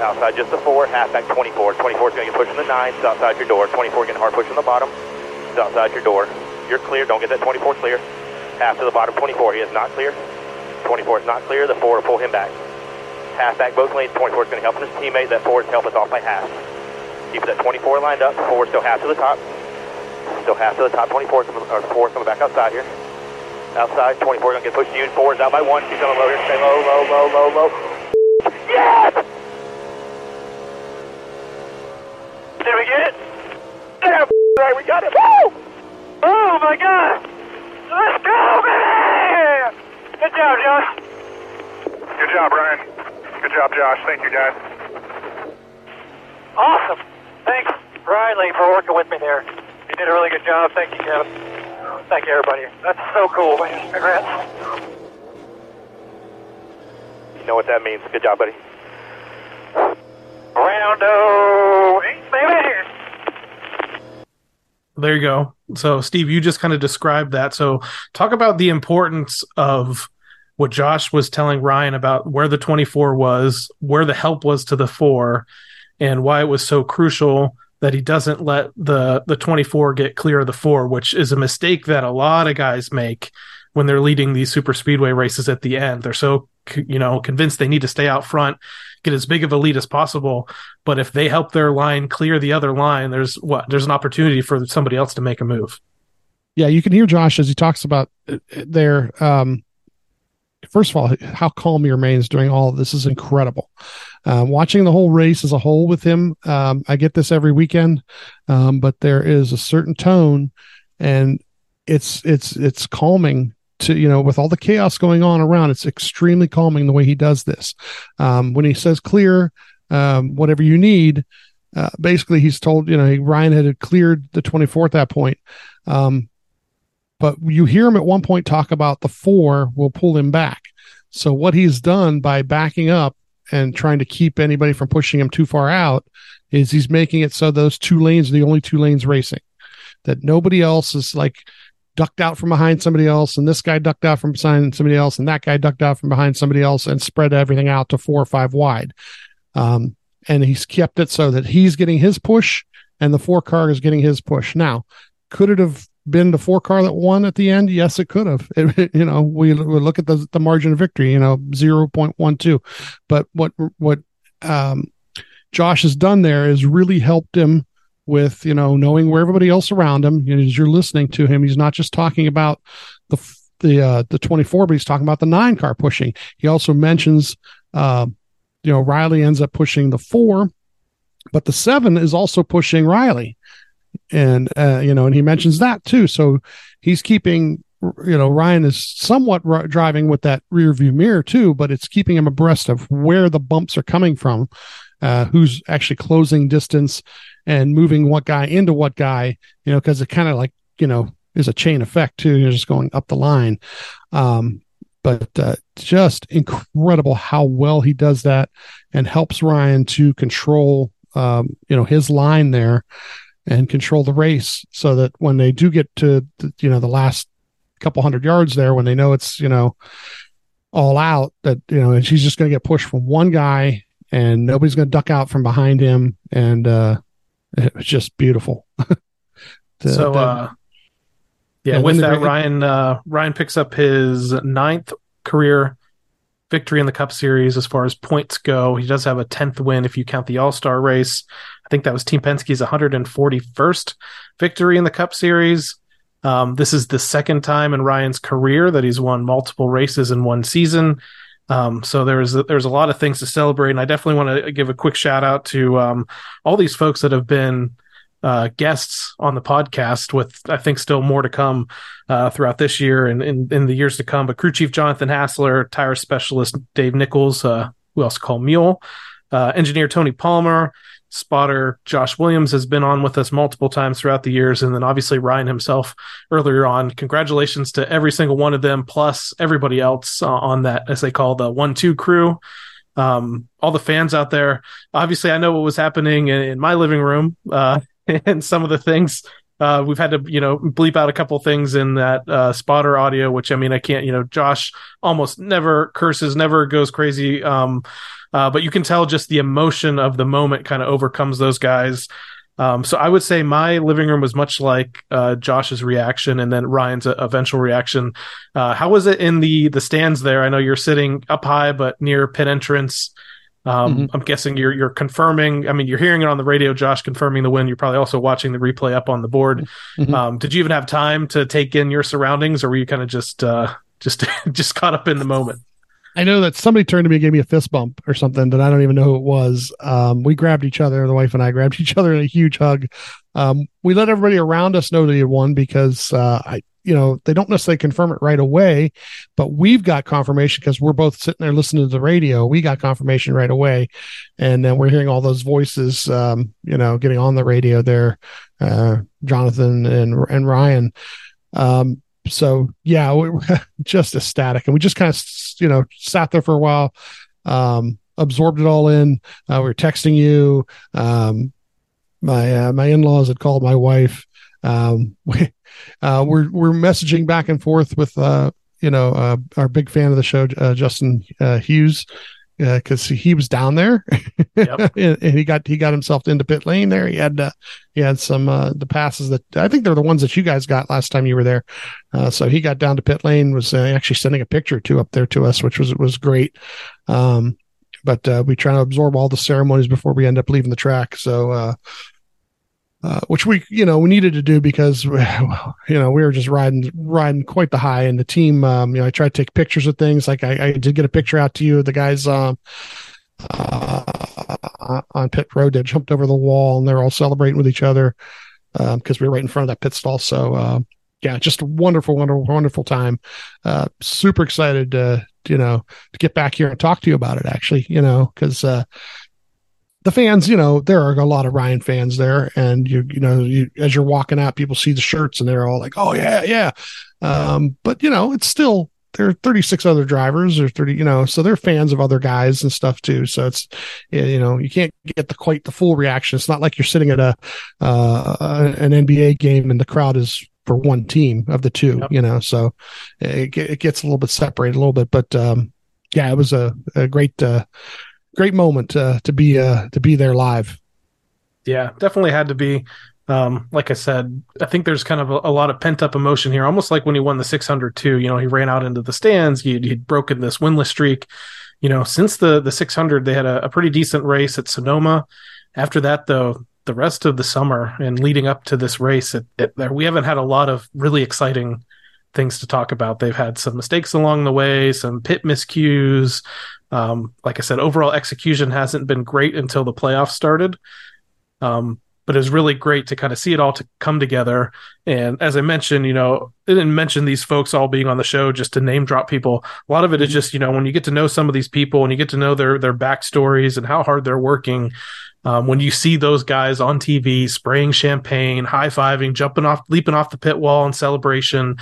Speaker 3: Outside just the four. Half back 24. 24 is going to get pushed in the nine. It's outside your door. 24 getting hard push on the bottom. It's outside your door. You're clear. Don't get that 24 clear. Half to the bottom 24. He is not clear. 24 is not clear. The four will pull him back. Half back both lanes. 24 is going to help his teammate. That four is help us off by half. Keep that 24 lined up. Four still half to the top. Still half to the top. 24 coming, or four coming back outside here. Outside, 24 gonna get pushed to you. Four is out by one. She's coming low here. Stay low, low, low, low, low. Yes! Did we get it? Yeah, right, we got it. Woo! Oh my God! Let's go, baby! Good job, Josh.
Speaker 4: Good job, Ryan. Good job, Josh. Thank you, guys.
Speaker 3: Awesome. Thanks, Riley, for working with me there. You did a really good job. Thank you, Kevin. Thank you, everybody. That's so cool, man. Congrats. You know what that means. Good job, buddy. Roundo eight, baby.
Speaker 1: There you go. So, Steve, you just kind of described that. So, talk about the importance of what Josh was telling Ryan about where the 24 was, where the help was to the four, and why it was so crucial that he doesn't let the the 24 get clear of the four, which is a mistake that a lot of guys make when they're leading these super speedway races at the end. They're so you know convinced they need to stay out front, get as big of a lead as possible, but if they help their line clear the other line, there's what there's an opportunity for somebody else to make a move.
Speaker 2: Yeah, you can hear Josh as he talks about uh, their um first of all how calm he remains during all of this is incredible. Um, watching the whole race as a whole with him, um, I get this every weekend, um, but there is a certain tone, and it's it's it's calming to you know with all the chaos going on around. It's extremely calming the way he does this. Um, when he says clear, um, whatever you need. Uh, basically, he's told you know Ryan had cleared the 24 at that point. Um, but you hear him at one point talk about the four will pull him back. So what he's done by backing up and trying to keep anybody from pushing him too far out is he's making it so those two lanes are the only two lanes racing. That nobody else is like ducked out from behind somebody else, and this guy ducked out from behind somebody else, and that guy ducked out from behind somebody else, and spread everything out to four or five wide. Um, and he's kept it so that he's getting his push and the four car is getting his push. Now, could it have been the four car that won at the end? Yes, it could have. It, you know, we, we look at the the margin of victory. You know, zero point one two. But what what um, Josh has done there is really helped him with you know knowing where everybody else around him. Know, as you're listening to him, he's not just talking about the the uh, the 24, but he's talking about the nine car pushing. He also mentions, uh, you know, Riley ends up pushing the four, but the seven is also pushing Riley and uh, you know, and he mentions that too. So he's keeping, you know, Ryan is somewhat r- driving with that rear view mirror too, but it's keeping him abreast of where the bumps are coming from, uh, who's actually closing distance and moving what guy into what guy, you know, because it kind of like you know is a chain effect too. You're just going up the line. Um, but uh, just incredible how well he does that and helps Ryan to control, um, you know, his line there and control the race so that when they do get to, the, you know, the last couple hundred yards there, when they know it's, you know, all out that, you know, and she's just going to get pushed from one guy and nobody's going to duck out from behind him. And, uh, it was just beautiful.
Speaker 1: The, so, the, uh, yeah, with that, Ryan uh, Ryan picks up his ninth career victory in the Cup Series as far as points go. He does have a tenth win if you count the All Star race. I think that was Team Penske's 141st victory in the Cup Series. Um, this is the second time in Ryan's career that he's won multiple races in one season. Um, so there's there's a lot of things to celebrate, and I definitely want to give a quick shout out to um, all these folks that have been uh, guests on the podcast with I think still more to come uh, throughout this year and in, the years to come. But crew chief Jonathan Hassler, tire specialist Dave Nichols, uh, else call Mule, uh, engineer Tony Palmer, spotter Josh Williams has been on with us multiple times throughout the years, and then obviously Ryan himself earlier on. Congratulations to every single one of them, plus everybody else uh, on that as they call the one two crew um, all the fans out there. Obviously, I know what was happening in, in my living room. Uh, and some of the things uh, we've had to, you know, bleep out a couple things in that uh, spotter audio, which I mean, I can't, you know, Josh almost never curses, never goes crazy. Um, uh, but you can tell just the emotion of the moment kind of overcomes those guys. Um, so I would say my living room was much like uh, Josh's reaction, and then Ryan's eventual reaction. Uh, how was it in the the stands there? I know you're sitting up high, but near pit entrance. Um, mm-hmm. I'm guessing you're you're confirming. I mean, you're hearing it on the radio, Josh, confirming the win. You're probably also watching the replay up on the board. Mm-hmm. Um, did you even have time to take in your surroundings, or were you kind of just uh, just just caught up in the moment?
Speaker 2: I know that somebody turned to me and gave me a fist bump or something that I don't even know who it was. Um, we grabbed each other, the wife and I grabbed each other in a huge hug. Um, we let everybody around us know that he had won because uh, I, you know, they don't necessarily confirm it right away, but we've got confirmation because we're both sitting there listening to the radio. We got confirmation right away. And then we're hearing all those voices, um, you know, getting on the radio there, uh, Jonathan and, and Ryan. Um, so yeah, we were just ecstatic and we just kind of, you know, sat there for a while, um, absorbed it all in. Uh, we were texting you. Um, my, uh, my in-laws had called my wife um, we, uh, we're we're messaging back and forth with uh, you know uh, our big fan of the show, uh, Justin uh, Hughes, because uh, he was down there, yep. and, he got he got himself into pit lane there. He had he had some the passes that I think they're the ones that you guys got last time you were there. so he got down to pit lane, was actually sending a picture or two up there to us, which was was great. Um, but we try to absorb all the ceremonies before we end up leaving the track. So uh, which we you know we needed to do because you know we were just riding riding quite the high and the team um, you know I tried to take pictures of things. Like I, I did get a picture out to you of the guys um, uh, on pit road that jumped over the wall and they're all celebrating with each other because um, we were right in front of that pit stall. So uh, yeah just a wonderful wonderful wonderful time. Uh, super excited to you know to get back here and talk to you about it actually you know because uh, the fans, you know, there are a lot of Ryan fans there, and you, you know, you, as you're walking out, people see the shirts and they're all like, "Oh yeah, yeah," um, but you know, it's still there are 36 other drivers or 30, you know, so they're fans of other guys and stuff too. So it's, you know, you can't get the quite the full reaction. It's not like you're sitting at a uh, an NBA game and the crowd is for one team of the two, yep. you know, so it, it gets a little bit separated a little bit, but um, yeah, it was a, a great. Uh, great moment uh, to be uh, to be there live.
Speaker 1: Yeah, definitely had to be. Um, like I said, I think there's kind of a, a lot of pent up emotion here, almost like when he won the 600 too. You know, he ran out into the stands. He'd, he'd broken this winless streak. You know, since the the 600, they had a, a pretty decent race at Sonoma. After that, though, the rest of the summer and leading up to this race, it, it, we haven't had a lot of really exciting things to talk about. They've had some mistakes along the way, some pit miscues, um, like I said, overall execution hasn't been great until the playoffs started. Um, but it was really great to kind of see it all to come together. And as I mentioned, you know, I didn't mention these folks all being on the show just to name drop people. A lot of it is just, you know, when you get to know some of these people and you get to know their their backstories and how hard they're working. Um, when you see those guys on TV spraying champagne, high fiving, jumping off, leaping off the pit wall in celebration,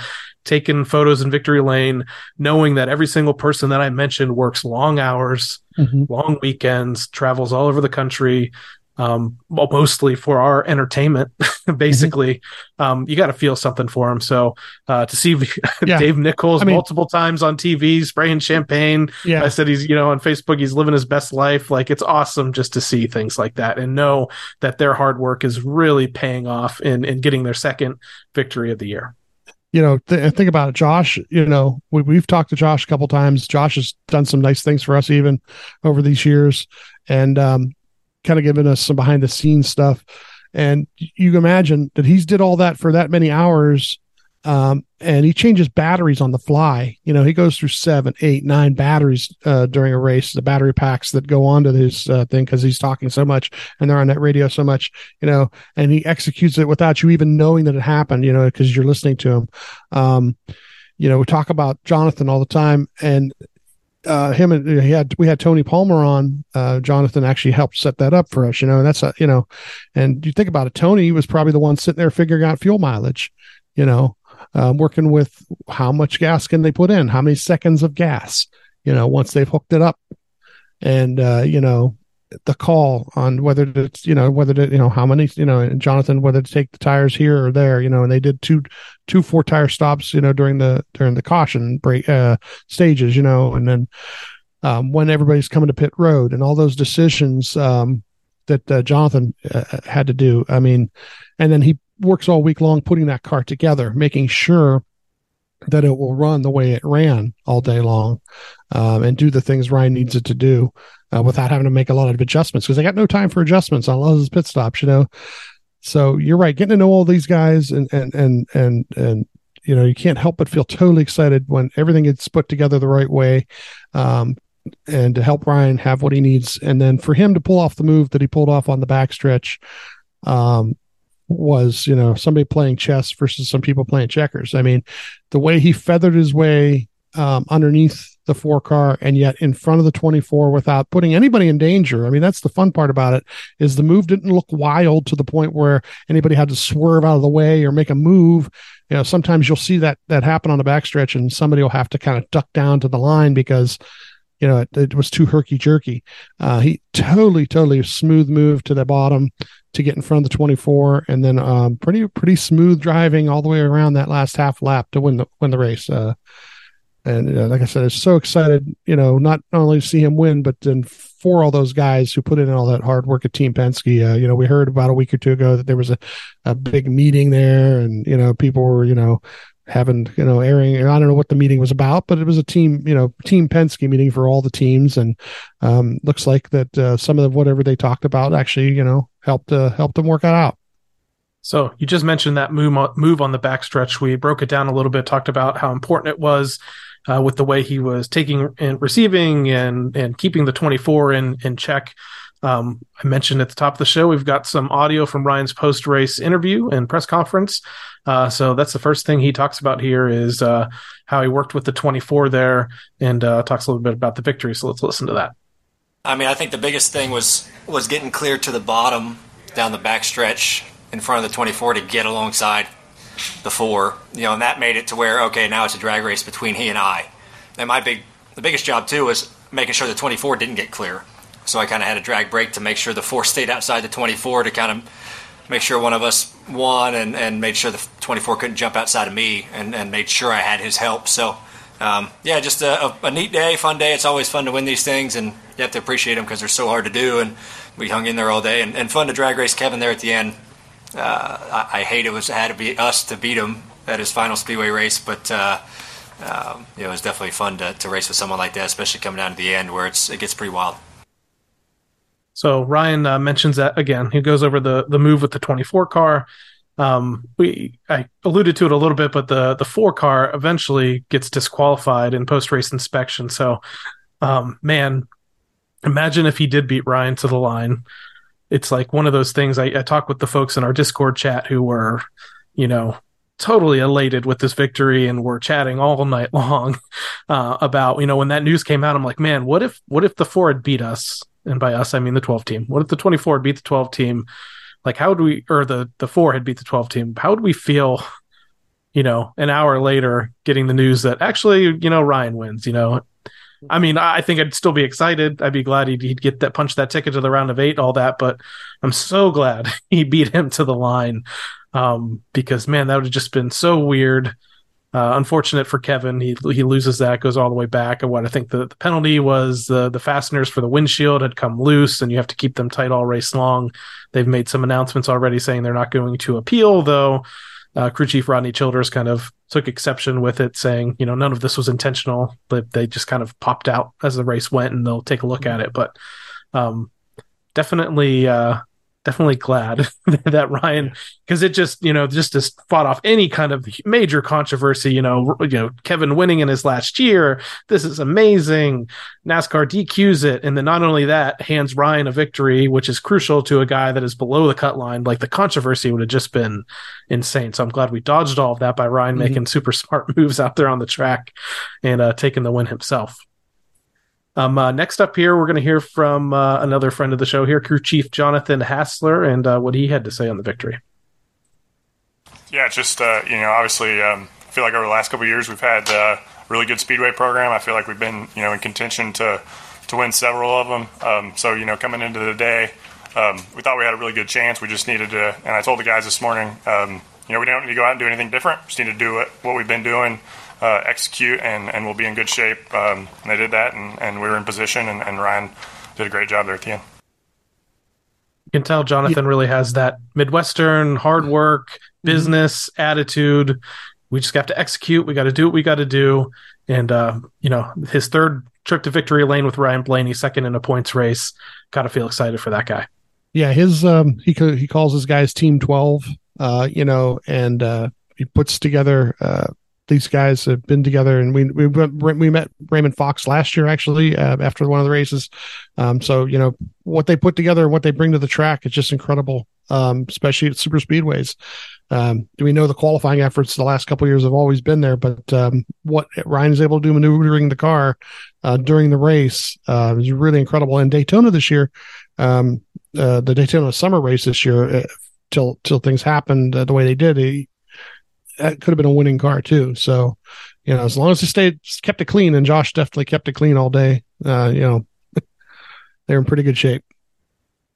Speaker 1: taking photos in victory lane, knowing that every single person that I mentioned works long hours,
Speaker 2: Mhm.
Speaker 1: long weekends, travels all over the country, um, well, mostly for our entertainment, basically. Um, you got to feel something for them. So uh, to see
Speaker 2: Yeah.
Speaker 1: Dave Nichols
Speaker 2: I mean-
Speaker 1: multiple times on TV spraying champagne,
Speaker 2: Yeah.
Speaker 1: I said he's, you know, on Facebook, he's living his best life. Like it's awesome just to see things like that and know that their hard work is really paying off in, in getting their second victory of the year.
Speaker 2: You know, th- think about it, Josh. You know, we, we've talked to Josh a couple times. Josh has done some nice things for us even over these years, and um, kind of given us some behind the scenes stuff. And you can imagine that he's did all that for that many hours, um, and he changes batteries on the fly. You know, he goes through seven, eight, nine batteries uh, during a race. The battery packs that go onto his uh, thing because he's talking so much and they're on that radio so much. You know, and he executes it without you even knowing that it happened, you know, because you're listening to him. Um, you know, we talk about Jonathan all the time and uh, him and he had, we had Tony Palmer on, uh, Jonathan actually helped set that up for us, you know, and that's, a, you know, and you think about it, Tony was probably the one sitting there figuring out fuel mileage, you know, um, working with how much gas can they put in, how many seconds of gas, you know, once they've hooked it up. And, uh, you know, the call on whether it's you know whether to you know how many you know and Jonathan whether to take the tires here or there you know and they did two two four tire stops you know during the during the caution break uh stages you know and then um when everybody's coming to pit road and all those decisions um that uh, Jonathan uh, had to do I mean and then he works all week long putting that car together making sure that it will run the way it ran all day long um, and do the things Ryan needs it to do uh, without having to make a lot of adjustments because I got no time for adjustments on those pit stops, you know. So you're right, getting to know all these guys and and and and and you know you can't help but feel totally excited when everything gets put together the right way, um, and to help Ryan have what he needs, and then for him to pull off the move that he pulled off on the backstretch, um, was you know somebody playing chess versus some people playing checkers. I mean, the way he feathered his way um, underneath the four car and yet in front of the 24 without putting anybody in danger. I mean, that's the fun part about it is the move didn't look wild to the point where anybody had to swerve out of the way or make a move. You know, sometimes you'll see that, that happen on the backstretch and somebody will have to kind of duck down to the line because, you know, it, it was too herky jerky. Uh, he totally, totally smooth move to the bottom to get in front of the 24 and then, um, pretty, pretty smooth driving all the way around that last half lap to win the, win the race. Uh, and uh, like I said, I'm so excited, you know, not only to see him win, but then for all those guys who put in all that hard work at Team Penske. Uh, you know, we heard about a week or two ago that there was a, a big meeting there, and you know, people were, you know, having, you know, airing. I don't know what the meeting was about, but it was a team, you know, Team Penske meeting for all the teams, and um, looks like that uh, some of the, whatever they talked about actually, you know, helped uh, helped them work that out.
Speaker 1: So you just mentioned that move on, move on the backstretch. We broke it down a little bit, talked about how important it was uh, with the way he was taking and receiving and and keeping the 24 in in check. Um, I mentioned at the top of the show we've got some audio from Ryan's post race interview and press conference. Uh, so that's the first thing he talks about here is uh, how he worked with the 24 there and uh, talks a little bit about the victory. So let's listen to that.
Speaker 5: I mean, I think the biggest thing was was getting clear to the bottom down the backstretch in front of the 24 to get alongside the four. You know, and that made it to where okay, now it's a drag race between he and I. And my big, the biggest job too was making sure the 24 didn't get clear. So I kind of had a drag break to make sure the four stayed outside the 24 to kind of make sure one of us won and, and made sure the 24 couldn't jump outside of me and, and made sure I had his help. So, um, yeah, just a, a, a neat day, fun day. It's always fun to win these things, and you have to appreciate them because they're so hard to do. And we hung in there all day, and, and fun to drag race Kevin there at the end. Uh, I, I hate it was had to be us to beat him at his final speedway race, but uh, um, it was definitely fun to, to race with someone like that, especially coming down to the end where it's it gets pretty wild.
Speaker 1: So Ryan uh, mentions that again. He goes over the the move with the 24 car. Um, we I alluded to it a little bit, but the the four car eventually gets disqualified in post race inspection. So, um, man, imagine if he did beat Ryan to the line. it's like one of those things. I, I talked with the folks in our Discord chat who were, you know, totally elated with this victory and were chatting all night long uh, about you know when that news came out i'm like man what if what if the four had beat us and by us i mean the 12 team what if the 24 had beat the 12 team like how would we or the the four had beat the 12 team how would we feel you know an hour later getting the news that actually you know ryan wins you know I mean, I think I'd still be excited. I'd be glad he'd, he'd, get that punch that ticket to the round of eight, all that. But I'm so glad he beat him to the line um, because man, that would have just been so weird. Uh, unfortunate for Kevin, he he loses that, goes all the way back. And what I think the, the penalty was the the fasteners for the windshield had come loose, and you have to keep them tight all race long. They've made some announcements already saying they're not going to appeal, though. Uh, Crew Chief Rodney Childers kind of took exception with it, saying, you know, none of this was intentional, but they just kind of popped out as the race went, and they'll take a look at it. But um, definitely, uh, definitely glad that Ryan because it just you know just just fought off any kind of major controversy. You know, you know Kevin winning in his last year. This is amazing. NASCAR DQs it, and then not only that hands Ryan a victory, which is crucial to a guy that is below the cut line. Like the controversy would have just been insane. So I'm glad we dodged all of that by Ryan mm-hmm. making super smart moves out there on the track and uh, taking the win himself. Um, uh, next up here, we're going to hear from uh, another friend of the show here, crew chief Jonathan Hassler, and uh, what he had to say on the victory.
Speaker 6: Yeah, just uh, you know, obviously, um, I feel like over the last couple years we've had uh, a really good speedway program. I feel like we've been you know in contention to to win several of them. Um, so you know, coming into the day, um, we thought we had a really good chance. We just needed to, and I told the guys this morning, um, you know, we don't need to go out and do anything different. Just need to do what, what we've been doing uh, execute, and, and we'll be in good shape. Um, and they did that, and, and we were in position, and, and Ryan did a great job there at the end.
Speaker 1: You can tell Jonathan really has that Midwestern hard work, mm-hmm. business mm-hmm. attitude. We just have to execute. We got to do what we got to do. And, uh, you know, his third trip to victory lane with Ryan Blaney, second in a points race. Got to feel excited for that guy.
Speaker 2: Yeah, his um, he he calls his guys Team Twelve, uh, you know, and uh, he puts together uh, these guys have been together, and we we we met Raymond Fox last year actually uh, after one of the races. Um, so you know what they put together and what they bring to the track is just incredible, um, especially at super speedways. Um, we know the qualifying efforts the last couple years have always been there, but um, what Ryan is able to do maneuvering the car uh, during the race uh, is really incredible. And Daytona this year, um, uh, the Daytona summer race this year, uh, till till things happened uh, the way they did, he, that could have been a winning car too. So, you know, as long as they stayed kept it clean, and Josh definitely kept it clean all day, uh, you know, they're in pretty good shape.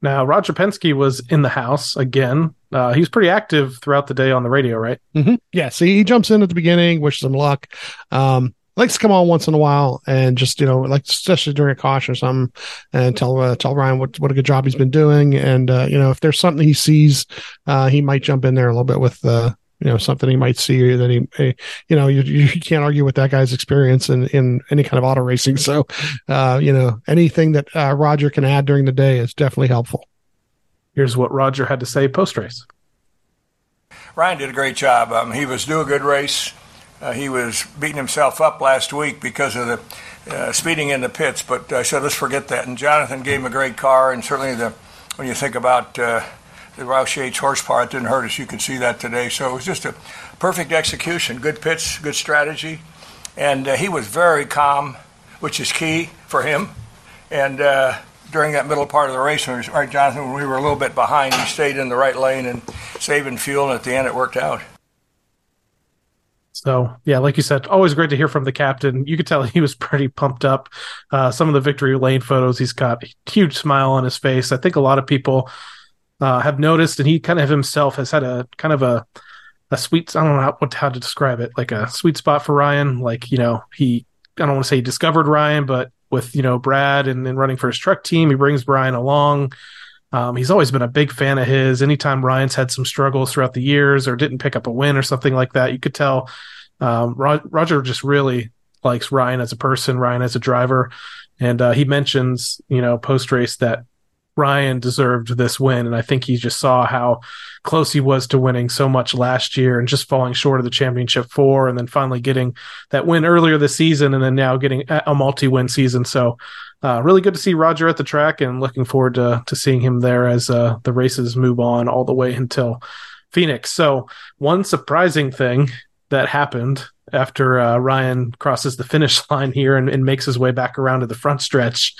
Speaker 1: Now, Roger Penske was in the house again. Uh, he's pretty active throughout the day on the radio, right?
Speaker 2: Mm-hmm. Yeah. See, he jumps in at the beginning, wishes him luck. Um, likes to come on once in a while and just you know like especially during a caution or something and tell uh, tell Ryan what what a good job he's been doing and uh, you know if there's something he sees uh, he might jump in there a little bit with uh, you know something he might see that he, he you know you, you can't argue with that guy's experience in in any kind of auto racing. So uh, you know anything that uh, roger can add during the day is definitely helpful.
Speaker 1: Here's what roger had to say post race
Speaker 7: ryan did a great job. Um, he was doing a good race. Uh, he was beating himself up last week because of the uh, speeding in the pits but i said let's forget that. And jonathan gave him a great car and certainly the when you think about uh, the Roush Yates horsepower. It didn't hurt us. You can see that today. So it was just a perfect execution, good pitch, good strategy. And uh, he was very calm, which is key for him. And uh, during that middle part of the race, right, Jonathan, when we were a little bit behind, he stayed in the right lane and saving fuel. And at the end, it worked out.
Speaker 1: So yeah, like you said, always great to hear from the captain. You could tell he was pretty pumped up. Uh, some of the victory lane photos, he's got a huge smile on his face. I think a lot of people uh, have noticed, and he kind of himself has had a kind of a a sweet. I don't know how, what how to describe it, like a sweet spot for Ryan. Like you know, he I don't want to say he discovered Ryan, but with you know Brad and, and running for his truck team, he brings Ryan along. Um, he's always been a big fan of his. Anytime Ryan's had some struggles throughout the years or didn't pick up a win or something like that, you could tell um, Roger just really likes Ryan as a person, Ryan as a driver, and uh, he mentions you know post race that Ryan deserved this win. And I think he just saw how close he was to winning so much last year and just falling short of the championship four and then finally getting that win earlier this season and then now getting a multi win season. So, uh, really good to see Roger at the track and looking forward to, to seeing him there as uh, the races move on all the way until Phoenix. So, one surprising thing that happened after uh, Ryan crosses the finish line here and, and, makes his way back around to the front stretch.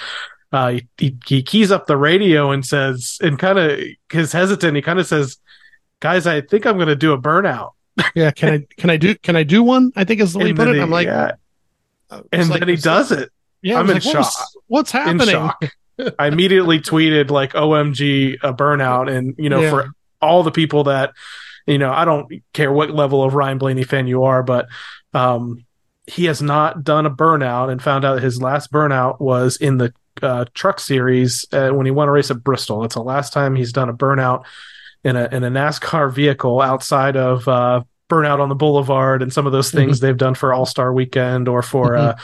Speaker 1: Uh, he, he, he keys up the radio and says, and kind of is hesitant. He kind of says, "Guys, I think I'm going to do a burnout."
Speaker 2: yeah, can I can I do can I do one? I think is the way you put it. I'm like,
Speaker 1: yeah. and like, then he does it.
Speaker 2: Yeah,
Speaker 1: I'm in
Speaker 2: like,
Speaker 1: shock.
Speaker 2: What's, what's happening?
Speaker 1: I immediately tweeted like OMG a burnout and you know yeah. for all the people that you know I don't care what level of Ryan Blaney fan you are but um he has not done a burnout and found out his last burnout was in the uh, truck series uh, when he won a race at Bristol. It's the last time he's done a burnout in a in a NASCAR vehicle outside of uh, burnout on the boulevard and some of those things mm-hmm. they've done for All Star Weekend or for mm-hmm.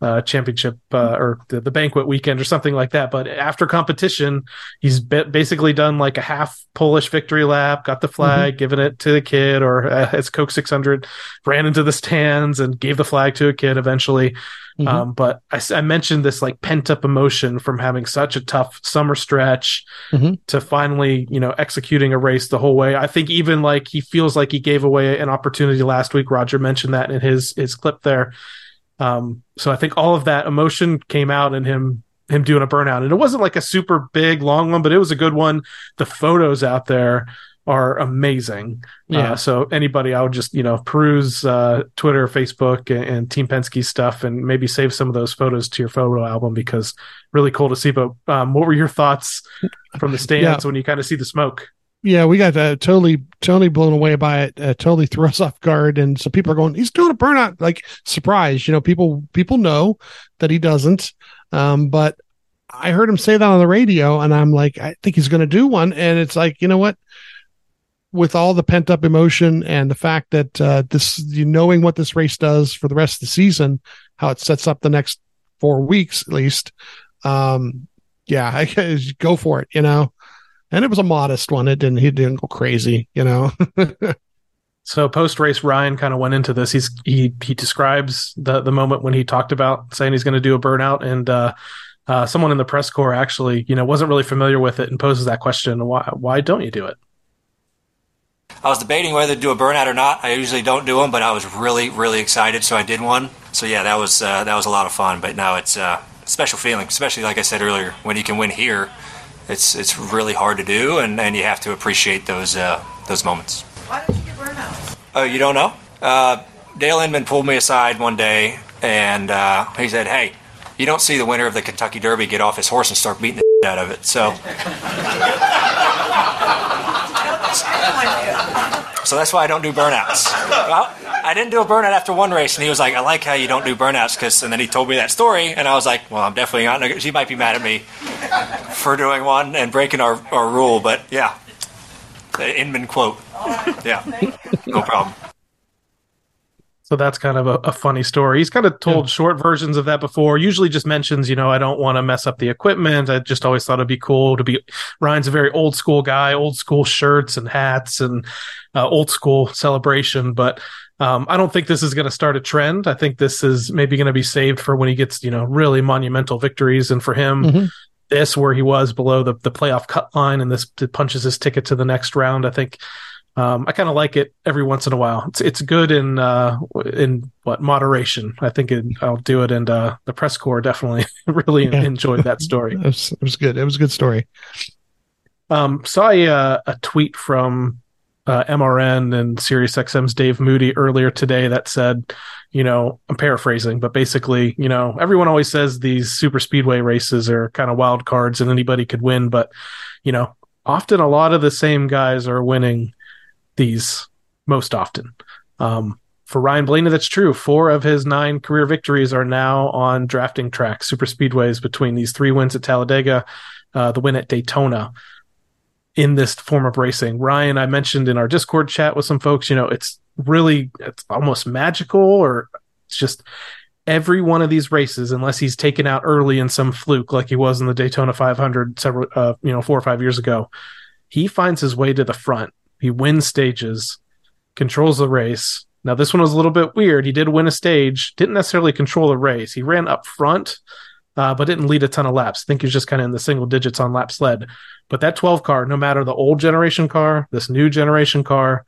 Speaker 1: Uh, championship uh, or the, the, banquet weekend or something like that. But after competition, he's be- basically done like a half Polish victory lap, got the flag, mm-hmm. given it to the kid, or uh, as Coke 600 ran into the stands and gave the flag to a kid eventually. Mm-hmm. Um, but I, I, mentioned this like pent up emotion from having such a tough summer stretch mm-hmm. to finally, you know, executing a race the whole way. I think even like he feels like he gave away an opportunity last week. Roger mentioned that in his his clip there. Um, so I think all of that emotion came out in him him doing a burnout, and it wasn't like a super big long one, but it was a good one. The photos out there are amazing. Uh, yeah. Uh, so anybody, I would just you know peruse uh, Twitter, Facebook, and, and, Team Penske stuff, and maybe save some of those photos to your photo album because really cool to see. But um, what were your thoughts from the stands yeah. when you kind of see the smoke?
Speaker 2: Yeah, we got uh, totally, totally blown away by it. Uh, totally threw us off guard, and so people are going, "He's doing a burnout!" Like surprise, you know. People, people know that he doesn't, um, but I heard him say that on the radio, and I'm like, I think he's going to do one, and it's like, you know what? With all the pent up emotion and the fact that uh, this, you knowing what this race does for the rest of the season, how it sets up the next four weeks at least, um, yeah, I go for it. You know, and it was a modest one. It didn't he didn't go crazy, you know.
Speaker 1: so post race, Ryan kind of went into this. He's he he describes the the moment when he talked about saying he's going to do a burnout, and uh, uh, someone in the press corps actually, you know, wasn't really familiar with it and poses that question: Why why don't you do it?
Speaker 5: I was debating whether to do a burnout or not. I usually don't do them, but I was really, really excited, so I did one. So yeah, that was uh, that was a lot of fun. But now it's uh, a special feeling, especially like I said earlier, when you can win here it's it's really hard to do, and, and you have to appreciate those uh, those moments.
Speaker 8: Why did you get burnout?
Speaker 5: Oh, you don't know? Uh, Dale Inman pulled me aside one day, and uh, he said, "Hey, you don't see the winner of the Kentucky Derby get off his horse and start beating the out of it." So. so that's why I don't do burnouts. Well, I didn't do a burnout after one race, and he was like, "I like how you don't do burnouts," because and then he told me that story, and I was like, "Well, I'm definitely not." She might be mad at me for doing one and breaking our, our rule, but yeah, Inman quote. Yeah, no problem.
Speaker 1: So that's kind of a, a, funny story. He's kind of told yeah. short versions of that before. Usually just mentions, you know, I don't want to mess up the equipment. I just always thought it'd be cool to be. Ryan's a very old school guy, old school shirts and hats and uh, old school celebration. But um, I don't think this is going to start a trend. I think this is maybe going to be saved for when he gets, you know, really monumental victories. And for him, mm-hmm. this where he was below the, the playoff cut line and this punches his ticket to the next round. I think um, I kind of like it every once in a while. It's it's good in uh, in what moderation. I think it, I'll do it, and uh, the press corps definitely really yeah. enjoyed that story.
Speaker 2: it, was, it was good. It was a good story.
Speaker 1: Um, saw a, uh, a tweet from uh, MRN and SiriusXM's Dave Moody earlier today that said, you know, I'm paraphrasing, but basically, you know, everyone always says these super speedway races are kind of wild cards and anybody could win, but you know, often a lot of the same guys are winning these most often. Um, for Ryan Blaney, that's true. Four of his nine career victories are now on drafting tracks, super speedways between these three wins at Talladega, uh, the win at Daytona in this form of racing. Ryan, I mentioned in our Discord chat with some folks, you know, it's really, it's almost magical or it's just, every one of these races, unless he's taken out early in some fluke like he was in the Daytona 500 several, uh, you know, four or five years ago, he finds his way to the front. He wins stages, controls the race. Now, this one was a little bit weird. He did win a stage, didn't necessarily control the race. He ran up front, uh, but didn't lead a ton of laps. I think he was just kind of in the single digits on laps led. But that 12 car, no matter the old generation car, this new generation car,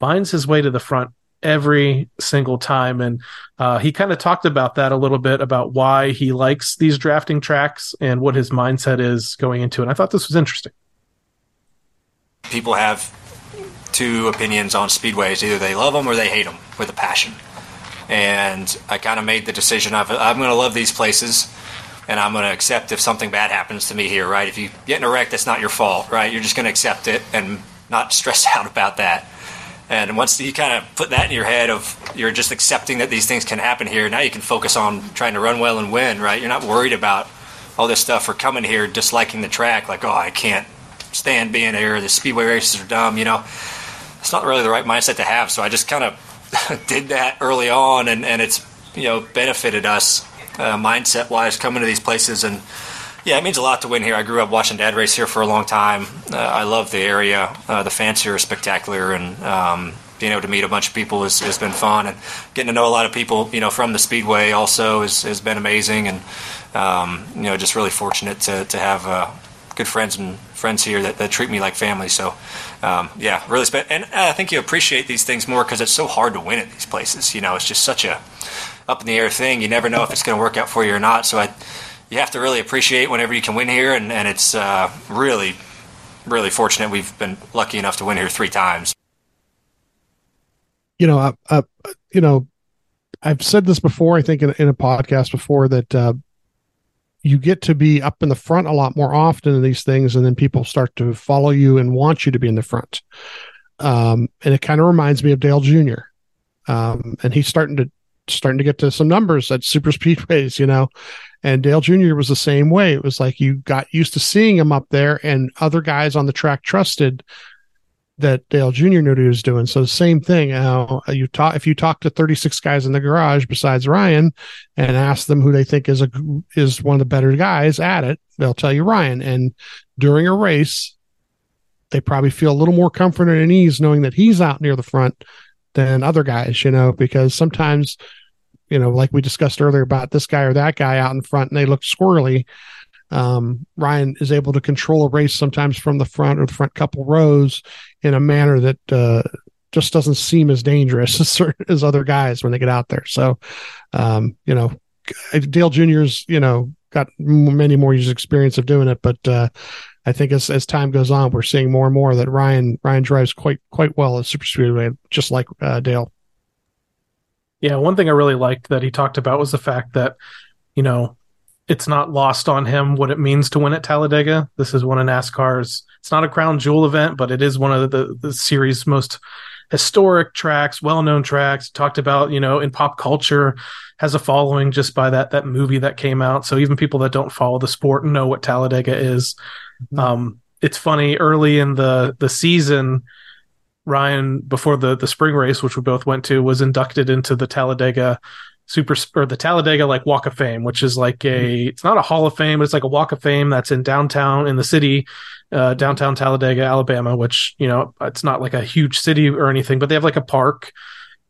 Speaker 1: finds his way to the front every single time. And uh, he kind of talked about that a little bit about why he likes these drafting tracks and what his mindset is going into it. And I thought this was interesting.
Speaker 5: People have two opinions on speedways either they love them or they hate them with a passion. And I kind of made the decision of I'm going to love these places and I'm going to accept if something bad happens to me here, right? If you get in a wreck, that's not your fault, right? You're just going to accept it and not stress out about that. And once you kind of put that in your head of you're just accepting that these things can happen here, now you can focus on trying to run well and win, right? You're not worried about all this stuff or coming here disliking the track, like, oh, I can't stand being here. The speedway races are dumb, you know. It's not really the right mindset to have. So I just kind of did that early on, and, and it's you know benefited us uh, mindset wise coming to these places and yeah, it means a lot to win here. I grew up watching Dad race here for a long time. Uh, I love the area. Uh, the fans here are spectacular, and um, being able to meet a bunch of people has, has been fun. And getting to know a lot of people, you know, from the speedway also has, has been amazing. And um, you know, just really fortunate to to have uh, good friends and friends here that, that treat me like family. So um, yeah, really spent. And I think you appreciate these things more because it's so hard to win at these places. You know, it's just such a up in the air thing. You never know if it's going to work out for you or not. So I you have to really appreciate whenever you can win here, and, and it's uh, really, really fortunate. We've been lucky enough to win here three times.
Speaker 2: You know, I, I, you know, I've said this before. I think in, in a podcast before that uh, you get to be up in the front a lot more often in these things, and then people start to follow you and want you to be in the front. Um, and it kind of reminds me of Dale Jr. Um, and he's starting to starting to get to some numbers at super speedways, you know, and Dale Jr. was the same way. It was like you got used to seeing him up there, and other guys on the track trusted that Dale Jr. knew what he was doing. So same thing. You talk if you talk to 36 guys in the garage besides Ryan and ask them who they think is a is one of the better guys at it, they'll tell you Ryan. And during a race, they probably feel a little more comfort and ease knowing that he's out near the front than other guys, you know, because sometimes you know, like we discussed earlier about this guy or that guy out in front and they look squirrely. Um, Ryan is able to control a race sometimes from the front or the front couple rows in a manner that uh, just doesn't seem as dangerous as, as other guys when they get out there. So, um, you know, Dale Jr.'s, you know, got many more years experience of doing it, but uh, I think as as time goes on, we're seeing more and more that Ryan Ryan drives quite quite well as super speedway, just like uh, Dale.
Speaker 1: Yeah, one thing I really liked that he talked about was the fact that, you know, it's not lost on him what it means to win at Talladega. This is one of NASCAR's. It's not a crown jewel event, but it is one of the, the series' most historic tracks, well-known tracks. Talked about, you know, in pop culture, has a following just by that that movie that came out. So even people that don't follow the sport know what Talladega is. Mm-hmm. Um, it's funny early in the the season Ryan before the the spring race, which we both went to, was inducted into the Talladega Super or the Talladega like Walk of Fame, which is like a mm-hmm. it's not a Hall of Fame, but it's like a Walk of Fame that's in downtown in the city, uh, downtown Talladega, Alabama. Which you know it's not like a huge city or anything, but they have like a park,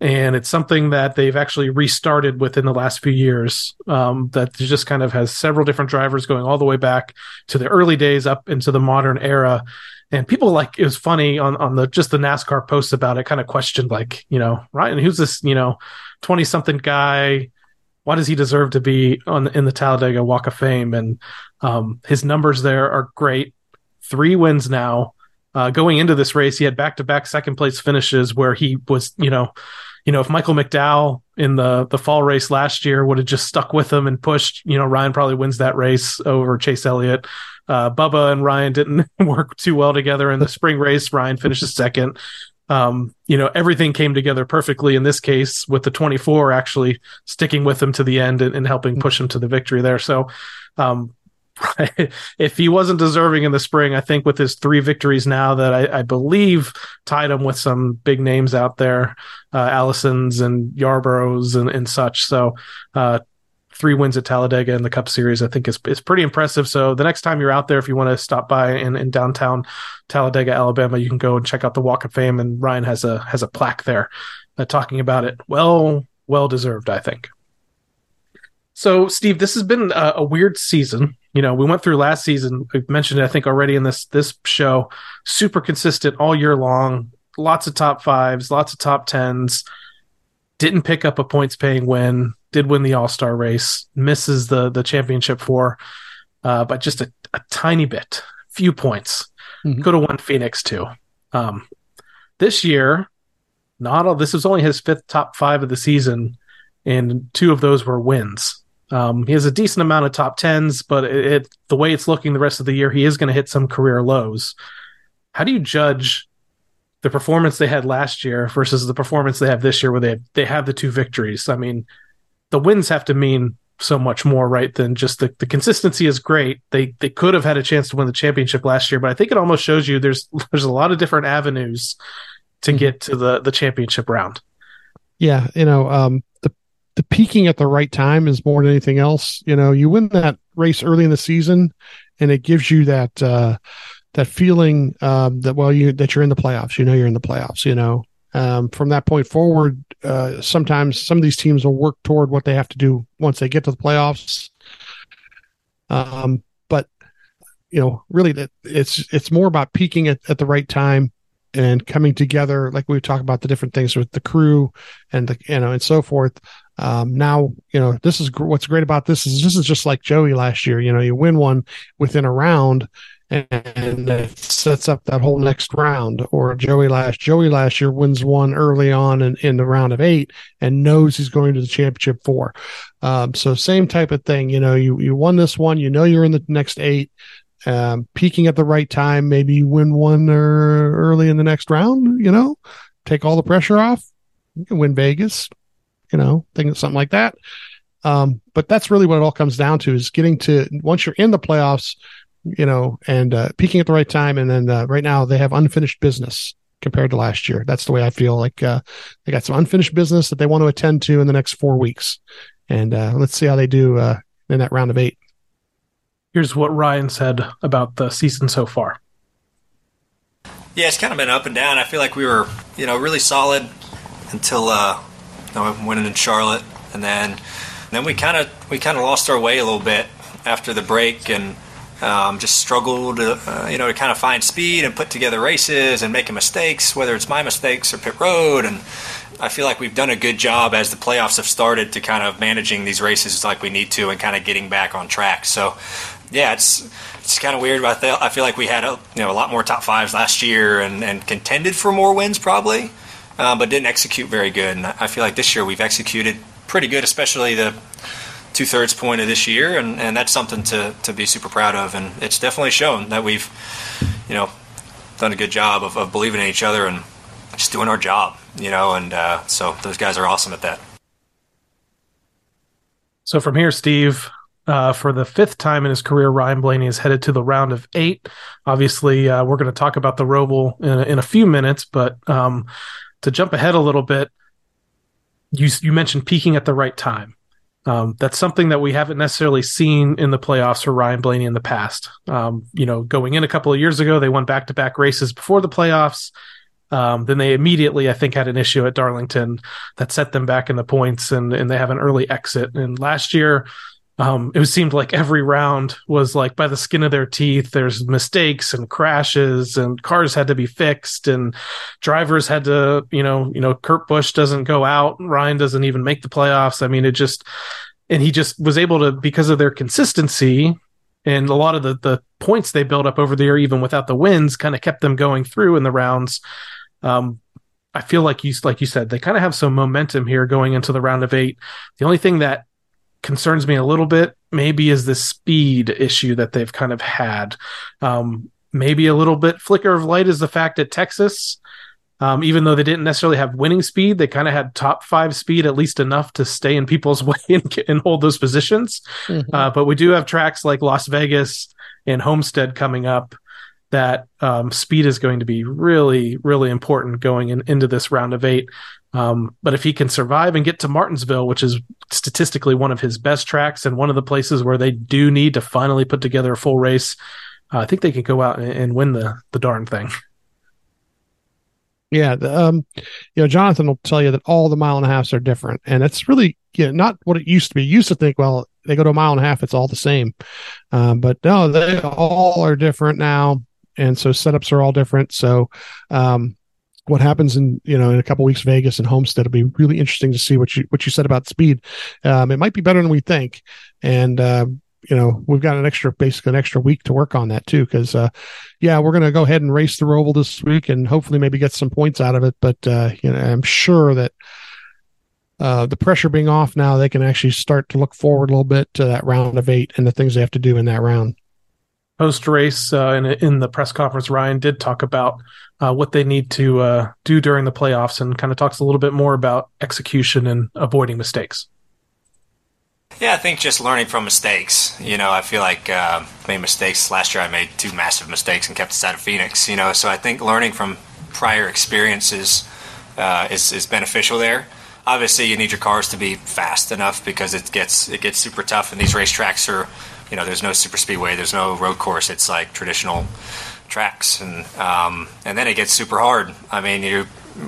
Speaker 1: and it's something that they've actually restarted within the last few years. Um, that just kind of has several different drivers going all the way back to the early days up into the modern era and people like it was funny on on the just the NASCAR posts about it kind of questioned like you know Ryan who's this you know 20 something guy why does he deserve to be on in the Talladega Walk of Fame and um, his numbers there are great three wins now uh, going into this race he had back to back second place finishes where he was you know you know if Michael McDowell in the the fall race last year would have just stuck with him and pushed you know Ryan probably wins that race over Chase Elliott uh, Bubba and Ryan didn't work too well together in the spring race. Ryan finishes second. Um, you know, everything came together perfectly in this case with the 24 actually sticking with him to the end and, and helping push him to the victory there. So, um, if he wasn't deserving in the spring, I think with his three victories now that I, I believe tied him with some big names out there, uh, Allison's and Yarborough's and, and such. So, uh, three wins at Talladega in the Cup Series, I think is is pretty impressive. So the next time you're out there, if you want to stop by in, in downtown Talladega, Alabama, you can go and check out the Walk of Fame, and Ryan has a has a plaque there uh, talking about it. Well, well deserved, I think. So, Steve, this has been a, a weird season. You know, we went through last season. I mentioned it, I think, already in this this show. Super consistent all year long. Lots of top fives, lots of top tens. Didn't pick up a points paying win. Did win the All Star race. Misses the the championship four, uh, but just a, a tiny bit, few points.
Speaker 2: Mhm.
Speaker 1: Could have won Phoenix too. Um, this year, not all. This was only his fifth top five of the season, and two of those were wins. Um, he has a decent amount of top tens, but it, it the way it's looking the rest of the year, he is going to hit some career lows. How do you judge the performance they had last year versus the performance they have this year, where they have, they have the two victories? I mean, the wins have to mean so much more, right? Than just the, the consistency is great. They they could have had a chance to win the championship last year, but I think it almost shows you there's there's a lot of different avenues to get to the the championship round.
Speaker 2: Yeah, you know, um, the the peaking at the right time is more than anything else. You know, you win that race early in the season, and it gives you that uh, that feeling um, that well, you that you're in the playoffs. You know, you're in the playoffs. You know, um, from that point forward, uh, sometimes some of these teams will work toward what they have to do once they get to the playoffs. Um, but you know, really, that it's it's more about peaking at, at the right time and coming together, like we talk about the different things with the crew and the you know and so forth. Um, now you know this is gr- what's great about this is this is just like Joey last year. You know, you win one within a round, and, sets up that whole next round. Or Joey last Joey last year wins one early on in, in the round of eight and knows he's going to the championship four. Um, so same type of thing. You know, you you won this one, you know you're in the next eight um, peaking at the right time. Maybe you win one or early in the next round. You know, take all the pressure off. You can win Vegas. You know, think something like that. Um, but that's really what it all comes down to: is getting to once you're in the playoffs. You know, and uh, peaking at the right time, and then uh, right now they have unfinished business compared to last year. That's the way I feel. Like uh, they got some unfinished business that they want to attend to in the next four weeks, and uh, let's see how they do uh, in that round of eight.
Speaker 1: Here's what Ryan said about the season so far.
Speaker 5: Yeah, it's kind of been up and down. I feel like we were, you know, really solid until uh, you know, winning in Charlotte, and then then we kind of we kind of lost our way a little bit after the break, and um, just struggled, uh, you know, to kind of find speed and put together races and making mistakes, whether it's my mistakes or pit road, and I feel like we've done a good job as the playoffs have started to kind of managing these races like we need to and kind of getting back on track. So, yeah, it's it's kind of weird. But I feel like we had a you know a lot more top fives last year and, and contended for more wins probably, uh, but didn't execute very good. And I feel like this year we've executed pretty good, especially the two thirds point of this year, and, and that's something to, to be super proud of. And it's definitely shown that we've you know done a good job of, of believing in each other and just doing our job. You know, and uh, so those guys are awesome at that.
Speaker 1: So from here, Steve, uh, for the fifth time in his career, Ryan Blaney is headed to the round of eight. Obviously, uh, we're going to talk about the Roval in a, in a few minutes, but um, to jump ahead a little bit, you you mentioned peaking at the right time. Um, that's something that we haven't necessarily seen in the playoffs for Ryan Blaney in the past. Um, you know, going in a couple of years ago, they won back to back races before the playoffs. Um, then they immediately, I think, had an issue at Darlington that set them back in the points, and and they have an early exit. And last year, um, it seemed like every round was like by the skin of their teeth. There's mistakes and crashes, and cars had to be fixed, and drivers had to, you know, you know, Kurt Busch doesn't go out, Ryan doesn't even make the playoffs. I mean, it just, and he just was able to because of their consistency and a lot of the the points they built up over the year, even without the wins, kind of kept them going through in the rounds. Um, I feel like you like you said they kind of have some momentum here going into the round of eight. The only thing that concerns me a little bit maybe is the speed issue that they've kind of had. Um, maybe a little bit flicker of light is the fact that Texas. Um, even though they didn't necessarily have winning speed, they kind of had top five speed, at least enough to stay in people's way and, and hold those positions.
Speaker 2: Mhm.
Speaker 1: Uh, but we do have tracks like Las Vegas and Homestead coming up that um, speed is going to be really, really important going in, into this round of eight. Um, but if he can survive and get to Martinsville, which is statistically one of his best tracks and one of the places where they do need to finally put together a full race, uh, I think they can go out and, and win the the darn thing.
Speaker 2: Yeah, um, you know, Jonathan will tell you that all the mile and a halfs are different, and it's really you know, not what it used to be. You used to think, well, they go to a mile and a half, it's all the same, um, but no, they all are different now, and so setups are all different. So, um, what happens in you know in a couple weeks, Vegas and Homestead it'll be really interesting to see what you what you said about speed. Um, it might be better than we think, and uh, you know we've got an extra basically an extra week to work on that too because uh, yeah, we're going to go ahead and race the Roval this week and hopefully maybe get some points out of it. But, uh, you know, I'm sure that, uh, the pressure being off now, they can actually start to look forward a little bit to that round of eight and the things they have to do in that round.
Speaker 1: Post race uh, in in the press conference, Ryan did talk about uh, what they need to uh, do during the playoffs and kind of talks a little bit more about execution and avoiding mistakes.
Speaker 5: Yeah, I think just learning from mistakes. You know, I feel like uh, made mistakes last year. I made two massive mistakes and kept us out of Phoenix. You know, so I think learning from prior experiences uh, is is beneficial there. Obviously, you need your cars to be fast enough because it gets it gets super tough, and these racetracks are, you know, there's no super speedway, there's no road course. It's like traditional tracks, and um, and then it gets super hard. I mean, you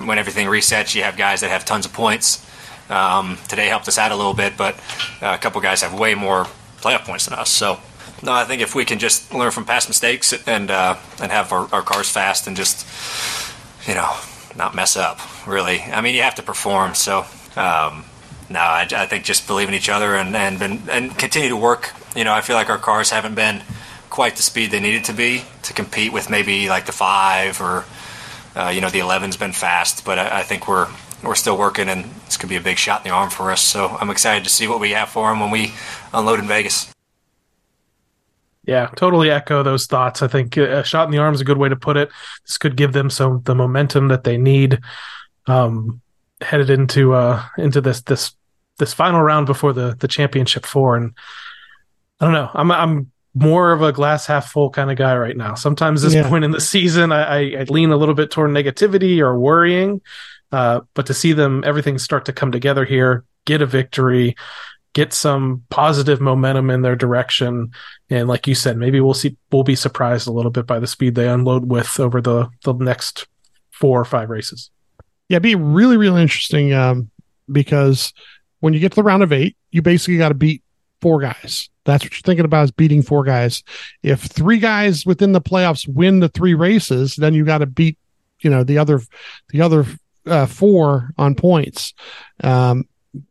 Speaker 5: when everything resets, you have guys that have tons of points. Um, today helped us out a little bit, but uh, a couple guys have way more playoff points than us. So, no, I think if we can just learn from past mistakes and uh, and have our, our cars fast and just you know not mess up, really. I mean, you have to perform. So, um, no, I, I think just believe in each other and and and continue to work. You know, I feel like our cars haven't been quite the speed they needed to be to compete with maybe like the five or uh, you know the 11's been fast, but I, I think we're we're still working, and this could be a big shot in the arm for us. So I'm excited to see what we have for them when we unload in Vegas.
Speaker 1: Yeah, totally echo those thoughts. I think a shot in the arm is a good way to put it. This could give them some the momentum that they need um, headed into uh, into this this this final round before the the championship four. And I don't know, I'm I'm more of a glass half full kind of guy right now. Sometimes this
Speaker 2: Yeah.
Speaker 1: point in the season, I, I, I lean a little bit toward negativity or worrying. Uh, but to see them everything start to come together here, get a victory, get some positive momentum in their direction, and like you said, maybe we'll see we'll be surprised a little bit by the speed they unload with over the the next four or five races.
Speaker 2: Yeah, it'd be really, really interesting um, because when you get to the round of eight, you basically got to beat four guys. That's what you're thinking about is beating four guys. If three guys within the playoffs win the three races, then you got to beat, you know, the other, the other uh, four on points. Um,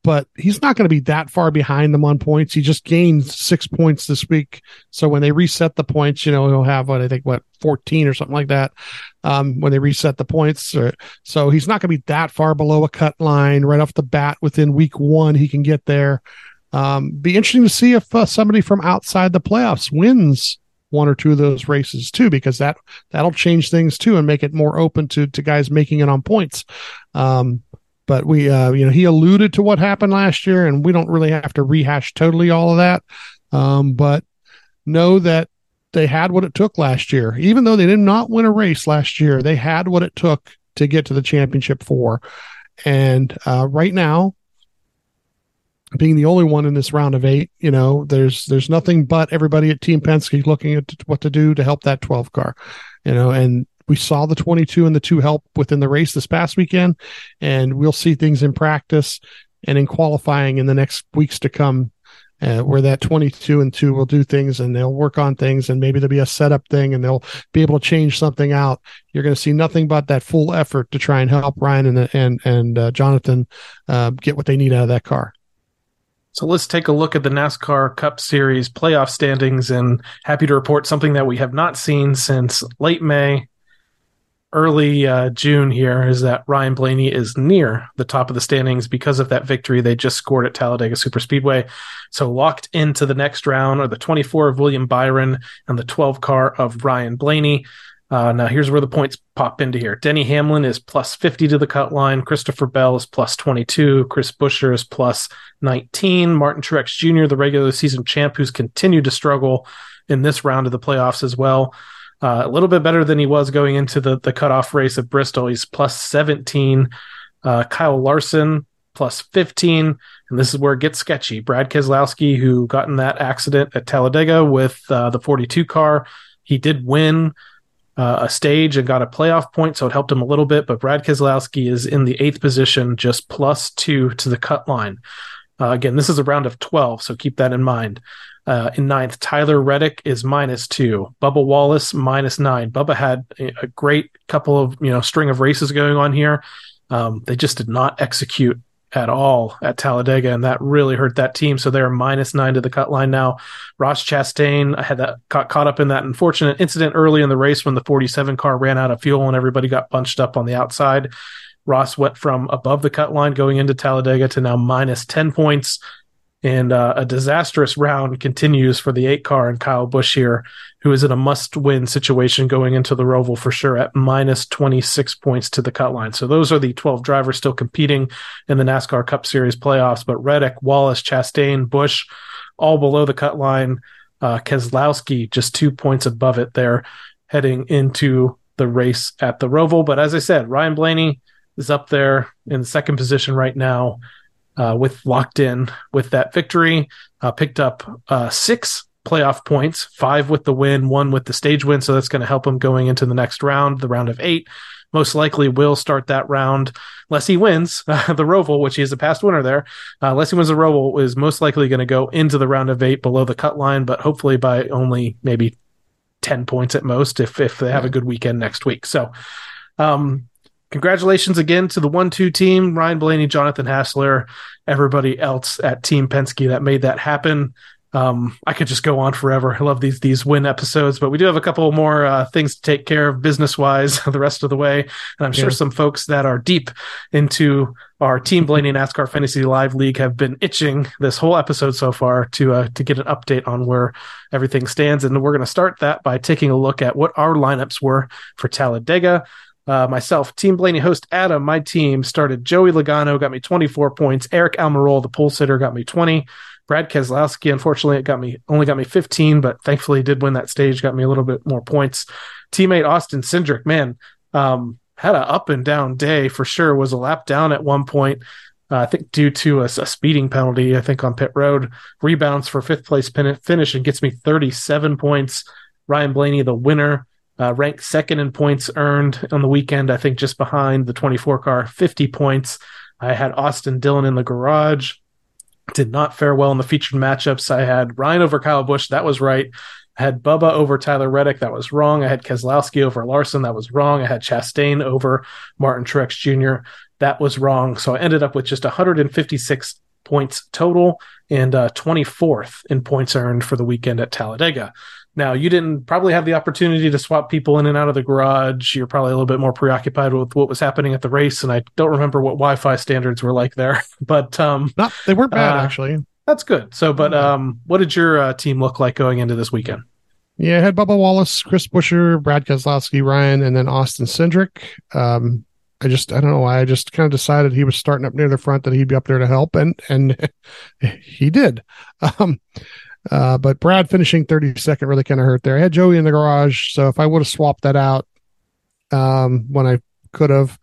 Speaker 2: but he's not going to be that far behind them on points. He just gained six points this week. So when they reset the points, you know, he'll have what I think, what, 14 or something like that. Um, when they reset the points. Or, so he's not going to be that far below a cut line right off the bat within week one. He can get there. Um, be interesting to see if uh, somebody from outside the playoffs wins one or two of those races too, because that, that'll change things too and make it more open to, to guys making it on points. Um, but we, uh, you know, he alluded to what happened last year and we don't really have to rehash totally all of that. Um, but know that they had what it took last year. Even though they did not win a race last year, they had what it took to get to the championship four. And uh, right now, being the only one in this round of eight, you know, there's there's nothing but everybody at Team Penske looking at what to do to help that 12 car, you know, and we saw the 22 and the two help within the race this past weekend, and we'll see things in practice and in qualifying in the next weeks to come uh, where that 22 and 2 will do things and they'll work on things and maybe there'll be a setup thing and they'll be able to change something out. You're going to see nothing but that full effort to try and help Ryan and and and uh, Jonathan uh, get what they need out of that car.
Speaker 1: So let's take a look at the NASCAR Cup Series playoff standings and happy to report something that we have not seen since late May, early uh, June here is that Ryan Blaney is near the top of the standings because of that victory they just scored at Talladega Superspeedway. So locked into the next round are the 24 of William Byron and the 12 car of Ryan Blaney. Uh, now here's where the points pop into here. Denny Hamlin is plus 50 to the cut line. Christopher Bell is plus 22. Chris Buescher is plus 19. Martin Truex Jr., the regular season champ, who's continued to struggle in this round of the playoffs as well. Uh, a little bit better than he was going into the the cutoff race at Bristol. He's plus 17. Uh, Kyle Larson plus 15. And this is where it gets sketchy. Brad Keselowski, who got in that accident at Talladega with uh, the 42 car, he did win uh, a stage and got a playoff point, so it helped him a little bit. But Brad Keselowski is in the eighth position, just plus two to the cut line. Uh, again, this is a round of 12, so keep that in mind. Uh, in ninth, Tyler Reddick is minus two. Bubba Wallace minus nine. Bubba had a great couple of you know string of races going on here. Um, they just did not execute at all at Talladega, and that really hurt that team. So they're minus nine to the cut line now. Ross Chastain I had that caught, caught up in that unfortunate incident early in the race when the 47 car ran out of fuel and everybody got bunched up on the outside. Ross went from above the cut line going into Talladega to now minus 10 points. And uh, a disastrous round continues for the eight car and Kyle Busch here, who is in a must win situation going into the Roval for sure at minus 26 points to the cut line. So those are the 12 drivers still competing in the NASCAR Cup Series playoffs. But Reddick, Wallace, Chastain, Busch, all below the cut line. Uh, Keselowski just two points above it there heading into the race at the Roval. But as I said, Ryan Blaney is up there in second position right now uh, with locked in with that victory. Uh, picked up uh, six playoff points, five with the win, one with the stage win. So that's going to help him going into the next round, the round of eight. Most likely will start that round unless he wins the Roval, which he is a past winner there. Uh, unless he wins the Roval, is most likely going to go into the round of eight below the cut line, but hopefully by only maybe 10 points at most if, if they have a good weekend next week. So, um, congratulations again to the one two team ryan blaney jonathan hassler everybody else at team penske that made that happen. Um, i could just go on forever. I love these these win episodes but we do have a couple more uh, things to take care of business wise the rest of the way. And i'm sure some folks that are deep into our team blaney nascar fantasy live league have been itching this whole episode so far to uh, to get an update on where everything stands. And we're going to start that by taking a look at what our lineups were for talladega uh, myself, Team Blaney host Adam, my team started Joey Logano, got me 24 points. Aric Almirola, the pole sitter, got me 20. Brad Keselowski, unfortunately, it got me only got me 15, but thankfully did win that stage, got me a little bit more points. Teammate Austin Cindric, man, um, had a up and down day for sure. Was a lap down at one point. Uh, I think due to a, a speeding penalty, I think on pit road, rebounds for fifth place pin- finish and gets me 37 points. Ryan Blaney, the winner, uh, ranked second in points earned on the weekend, I think just behind the 24 car, 50 points. I had Austin Dillon in the garage. Did not fare well in the featured matchups. I had Ryan over Kyle Busch. That was right. I had Bubba over Tyler Reddick. That was wrong. I had Keselowski over Larson. That was wrong. I had Chastain over Martin Truex Jr. That was wrong. So I ended up with just 156 points total and uh, 24th in points earned for the weekend at Talladega. Now, you didn't probably have the opportunity to swap people in and out of the garage. You're probably a little bit more preoccupied with what was happening at the race, and I don't remember what Wi-Fi standards were like there. But um,
Speaker 2: Not they weren't bad
Speaker 1: Uh,
Speaker 2: actually.
Speaker 1: that's good. So, but um, what did your uh, team look like going into this weekend?
Speaker 2: Yeah, I had Bubba Wallace, Chris Buescher, Brad Keselowski, Ryan, and then Austin Cindric. Um, I just I don't know why I just kind of decided he was starting up near the front that he'd be up there to help, and and he did. Um, uh, but Brad finishing 32nd really kind of hurt there. I had Joey in the garage, so if I would have swapped that out um, when I could have,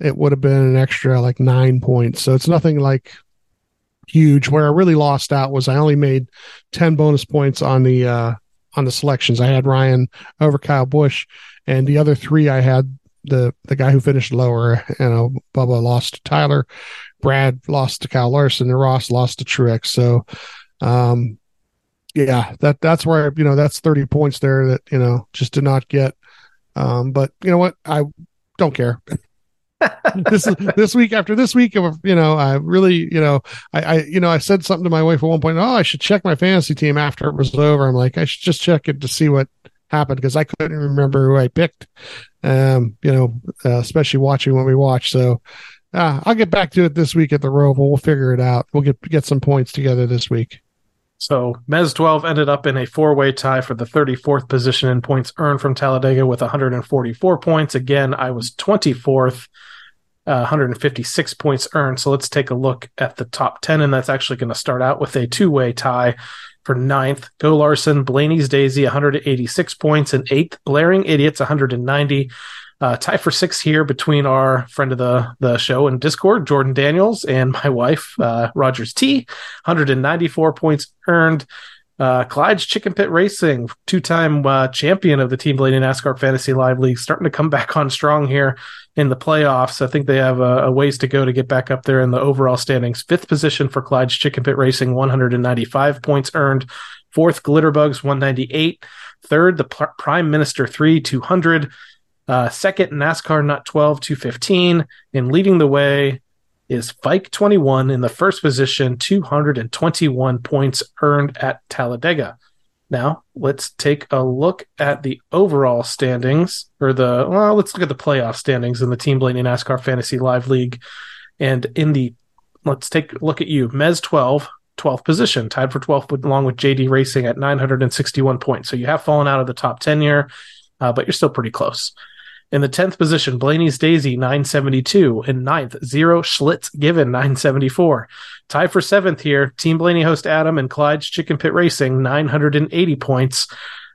Speaker 2: it would have been an extra like nine points. So it's nothing like huge. Where I really lost out was I only made 10 bonus points on the uh, on the selections. I had Ryan over Kyle Busch, and the other three I had the the guy who finished lower. You know, Bubba lost to Tyler, Brad lost to Kyle Larson, and Ross lost to Truex. So, um, yeah, that that's where you know that's thirty points there that you know just did not get. Um, but you know what, I don't care. this this week after this week of you know I really you know I, I you know I said something to my wife at one point oh I should check my fantasy team after it was over. I'm like I should just check it to see what happened because I couldn't remember who I picked. Um you know uh, especially watching what we watch so uh, I'll get back to it this week at the Roval. We'll figure it out. We'll get get some points together this week
Speaker 1: So Mez 12 ended up in a four way tie for the 34th position in points earned from Talladega with 144 points. Again, I was 24th, uh, 156 points earned. So let's take a look at the top 10, and that's actually going to start out with a two way tie for ninth. Go Larson, Blaney's Daisy, 186 points, and eighth, Blaring Idiots, 190. Uh, tie for six here between our friend of the the show and Discord, Jordan Daniels, and my wife, uh, Rogers T. 194 points earned. Uh, Clyde's Chicken Pit Racing, two time uh, champion of the Team Blaney NASCAR Fantasy Live League, starting to come back on strong here in the playoffs. I think they have a, a, ways to go to get back up there in the overall standings. Fifth position for Clyde's Chicken Pit Racing, 195 points earned. Fourth, Glitterbugs, 198. Third, the P- Prime Minister 3, 200. Uh, second, NASCAR Nut 12, 215. And leading the way is Fike 21 in the first position, 221 points earned at Talladega. Now, let's take a look at the overall standings, or the, well, let's look at the playoff standings in the Team Blaney NASCAR Fantasy Live League. And in the, let's take a look at you. Mez 12, 12th position, tied for 12th along with JD Racing at 961 points. So you have fallen out of the top 10 here, uh, but you're still pretty close. In the 10th position, Blaney's Daisy, 972. In ninth, Zero Schlitz Given, 974. Tied for seventh here, Team Blaney host Adam and Clyde's Chicken Pit Racing, 980 points.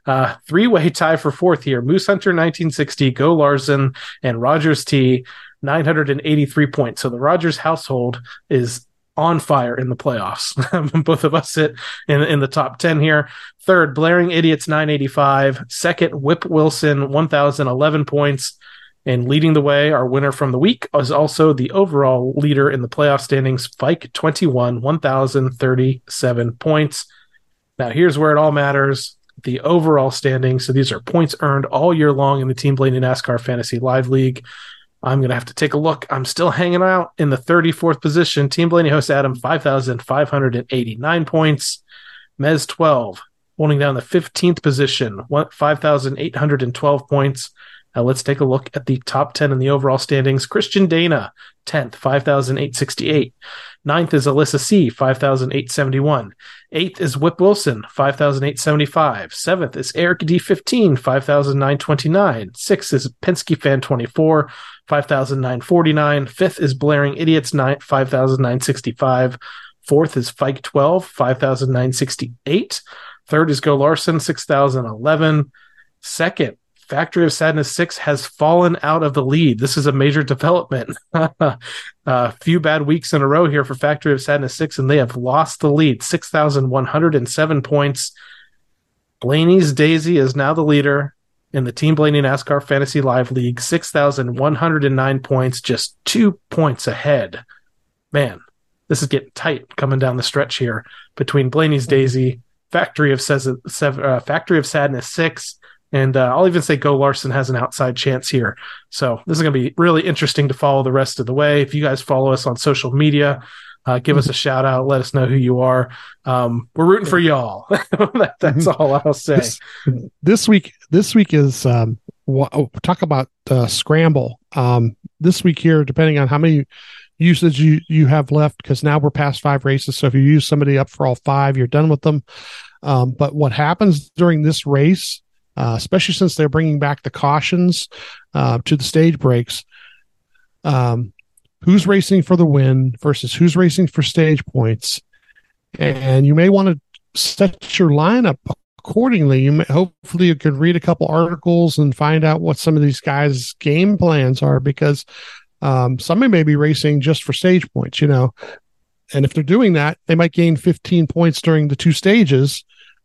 Speaker 1: Uh, three way tie for fourth here, Moose Hunter, 1960, Go Larson, and Rogers T, 983 points. So the Rogers household is on fire in the playoffs. Both of us sit in, in the top 10 here. Third, Blaring Idiots 985. Second, Whip Wilson 1011 points. And leading the way, our winner from the week is also the overall leader in the playoff standings, Fike 21, 1037 points. Now, here's where it all matters the overall standings. So these are points earned all year long in the Team Blaney NASCAR Fantasy Live League. I'm going to have to take a look. I'm still hanging out in the 34th position. Team Blaney host Adam, 5,589 points. Mez 12, holding down the 15th position, 5,812 points. Now let's take a look at the top 10 in the overall standings. Christian Dana, 10th, 5,868. Ninth is Alyssa C, 5,871. Eighth is Whip Wilson, 5,875. Seventh is Eric D15, 5,929. Sixth is Penske Fan 24, 5,949. Fifth is Blaring Idiots, 9, 5,965. Fourth is Fike 12, 5,968. Third is Go Larson, 6,011. Second, Factory of Sadness 6 has fallen out of the lead. This is a major development. A few bad weeks in a row here for Factory of Sadness 6, and they have lost the lead 6,107 points. Blaney's Daisy is now the leader in the Team Blaney NASCAR Fantasy Live League, 6,109 points, just two points ahead. Man, this is getting tight coming down the stretch here between Blaney's Daisy, Factory of, uh, Factory of Sadness 6, and uh, I'll even say Go Larson has an outside chance here. So this is going to be really interesting to follow the rest of the way. If you guys follow us on social media, uh, give us a shout out. Let us know who you are. Um, we're rooting for y'all. that, that's all I'll say.
Speaker 2: This, this week, this week is um, oh, talk about uh, scramble. Um, this week here, depending on how many usage you you have left, because now we're past five races. So if you use somebody up for all five, you're done with them. Um, but what happens during this race uh, especially since they're bringing back the cautions uh, to the stage breaks. Um, who's racing for the win versus who's racing for stage points, and you may want to set your lineup accordingly. You may, hopefully you can read a couple articles and find out what some of these guys' game plans are because um, somebody may be racing just for stage points, you know. And if they're doing that, they might gain 15 points during the two stages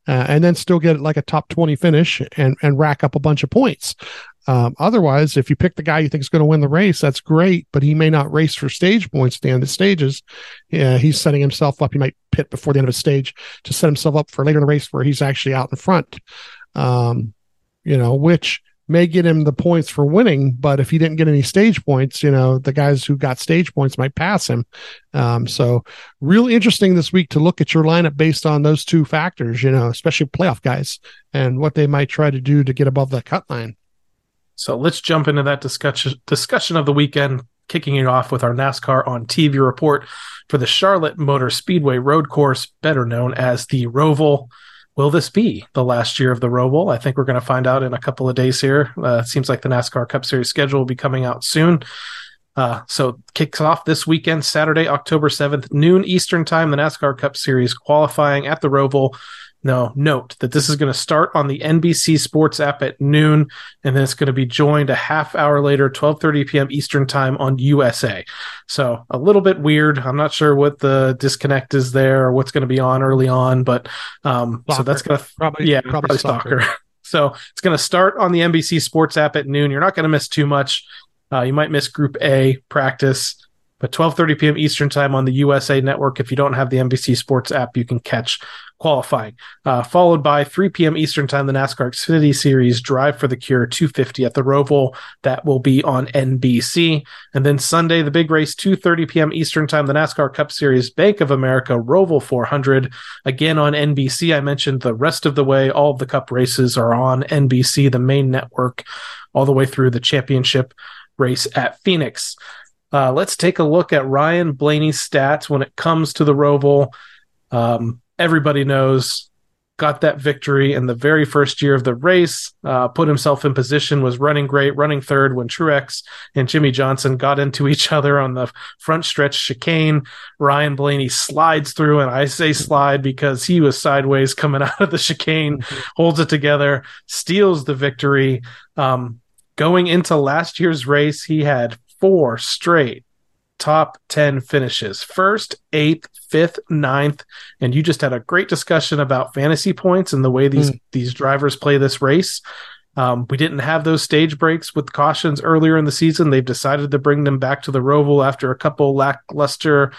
Speaker 2: uh, and then still get like a top 20 finish and, and rack up a bunch of points. Um, otherwise, if you pick the guy you think is going to win the race, that's great, but he may not race for stage points at the end of stages. Yeah, he's setting himself up. He might pit before the end of a stage to set himself up for later in the race where he's actually out in front. Um, you know, which may get him the points for winning, but if he didn't get any stage points, you know, the guys who got stage points might pass him. Um, so real interesting this week to look at your lineup based on those two factors, you know, especially playoff guys and what they might try to do to get above the cut line.
Speaker 1: So let's jump into that discussion discussion of the weekend. kicking it off with our NASCAR on TV report for the Charlotte Motor Speedway Road Course, better known as the Roval. Will this be the last year of the Roval? I think we're going to find out in a couple of days here. Uh, it seems like the NASCAR Cup Series schedule will be coming out soon. Uh, so kicks off this weekend, Saturday, October 7th, noon Eastern time, the NASCAR Cup Series qualifying at the Roval. Now, note that this is going to start on the NBC Sports app at noon, and then it's going to be joined a half hour later, 12:30 p.m. Eastern time on USA. So a little bit weird. I'm not sure what the disconnect is there or what's going to be on early on, but um, so that's going to
Speaker 2: Probably-
Speaker 1: yeah,
Speaker 2: probably
Speaker 1: probably,
Speaker 2: soccer.
Speaker 1: soccer. so it's going to start on the NBC Sports app at noon. You're not going to miss too much. Uh, you might miss Group A practice, but 12:30 p.m. Eastern time on the USA Network. If you don't have the NBC Sports app, you can catch qualifying. Uh, followed by 3 p.m. Eastern time, the NASCAR Xfinity Series Drive for the Cure 250 at the Roval. That will be on NBC. And then Sunday, the big race, 2:30 p.m. Eastern time, the NASCAR Cup Series Bank of America Roval 400 again on NBC. I mentioned the rest of the way, all of the Cup races are on NBC, the main network, all the way through the championship race at Phoenix. Uh, let's take a look at Ryan Blaney's stats when it comes to the Roval. Um, everybody knows got that victory in the very first year of the race, uh, put himself in position, was running great, running third when Truex and Jimmie Johnson got into each other on the front stretch chicane. Ryan Blaney slides through, and I say slide because he was sideways coming out of the chicane, holds it together, steals the victory. Um, going into last year's race, he had four straight top 10 finishes first, eighth, fifth, ninth. And you just had a great discussion about fantasy points and the way these, these drivers play this race. Um, we didn't have those stage breaks with cautions earlier in the season. They've decided to bring them back to the Roval after a couple lackluster,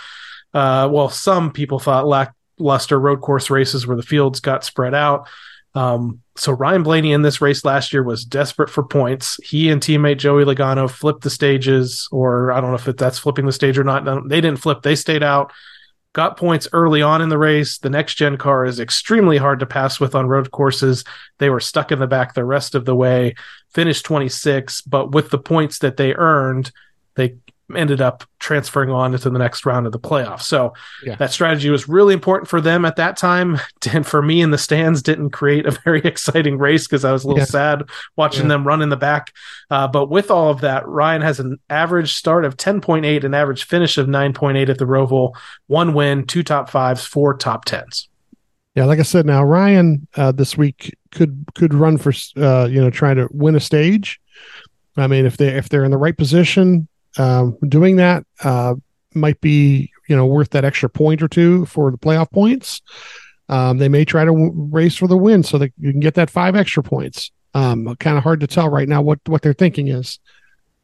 Speaker 1: uh, well, some people thought lackluster road course races where the fields got spread out. Um, so Ryan Blaney in this race last year was desperate for points. He and teammate Joey Logano flipped the stages, or I don't know if that's flipping the stage or not. No, They didn't flip; they stayed out. Got points early on in the race. The next gen car is extremely hard to pass with on road courses. They were stuck in the back the rest of the way. Finished 26, but with the points that they earned, they ended up transferring on into the next round of the playoffs. So
Speaker 2: Yeah.
Speaker 1: that strategy was really important for them at that time. And for me in the stands, didn't create a very exciting race because I was a little
Speaker 2: Yeah.
Speaker 1: sad watching
Speaker 2: Yeah.
Speaker 1: them run in the back. Uh, but with all of that, Ryan has an average start of 10.8, an average finish of 9.8 at the Roval, one win, two top fives, four top tens.
Speaker 2: Yeah, like I said, now Ryan uh, this week could could run for uh, you know trying to win a stage. I mean, if they if they're in the right position, um, doing that uh, might be you know worth that extra point or two for the playoff points. Um, they may try to w- race for the win so that you can get that five extra points. Um, kind of hard to tell right now what what their thinking is.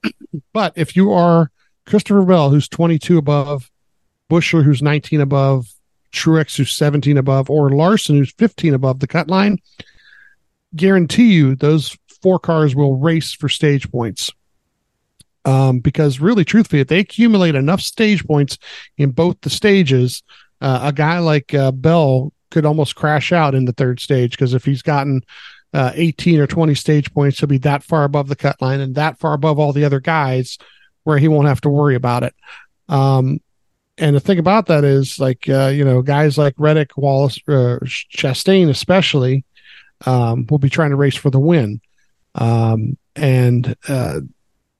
Speaker 2: but if you are Christopher Bell, who's 22 above, Buescher, who's 19 above, Truex, who's 17 above, or Larson, who's 15 above the cut line, guarantee you those four cars will race for stage points. Um, because really, truthfully, if they accumulate enough stage points in both the stages, uh, a guy like uh, Bell could almost crash out in the third stage because if he's gotten uh, 18 or 20 stage points, he'll be that far above the cut line and that far above all the other guys where he won't have to worry about it. Um, and the thing about that is, like, uh, you know, guys like Reddick, Wallace, uh, Chastain, especially, um, will be trying to race for the win. Um, and uh,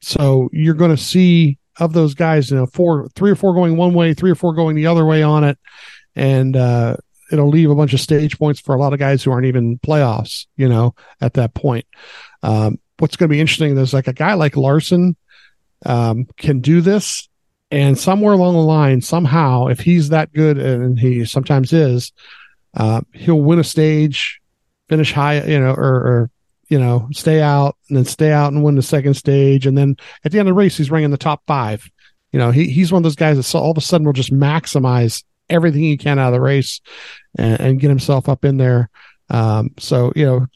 Speaker 2: so you're going to see of those guys, you know, four, three or four going one way, three or four going the other way on it. And uh, it'll leave a bunch of stage points for a lot of guys who aren't even playoffs, you know, at that point. Um, what's going to be interesting is like a guy like Larson um, can do this and somewhere along the line, somehow, if he's that good, and he sometimes is, uh, he'll win a stage, finish high, you know, or, or you know, stay out and then stay out and win the second stage, and then at the end of the race, he's running the top five. You know, he he's one of those guys that all of a sudden will just maximize everything he can out of the race and, and get himself up in there. Um, so you know,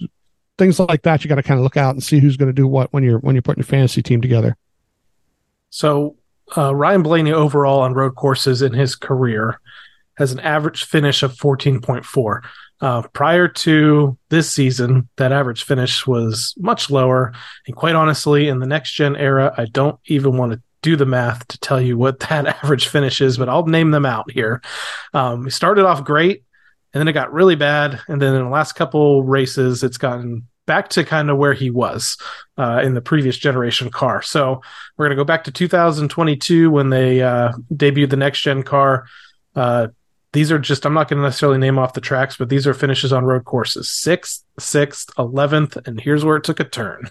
Speaker 2: things like that, you got to kind of look out and see who's going to do what when you're when you're putting your fantasy team together.
Speaker 1: So uh, Ryan Blaney overall on road courses in his career has an average finish of 14.4. Uh, prior to this season, that average finish was much lower. And quite honestly, in the next gen era, I don't even want to do the math to tell you what that average finish is, but I'll name them out here. Um, he started off great, and then it got really bad, and then in the last couple races, it's gotten back to kind of where he was uh, in the previous generation car. So we're going to go back to 2022 when they uh, debuted the next gen car. Uh, these are just, I'm not going to necessarily name off the tracks, but these are finishes on road courses sixth, sixth, 11th, and here's where it took a turn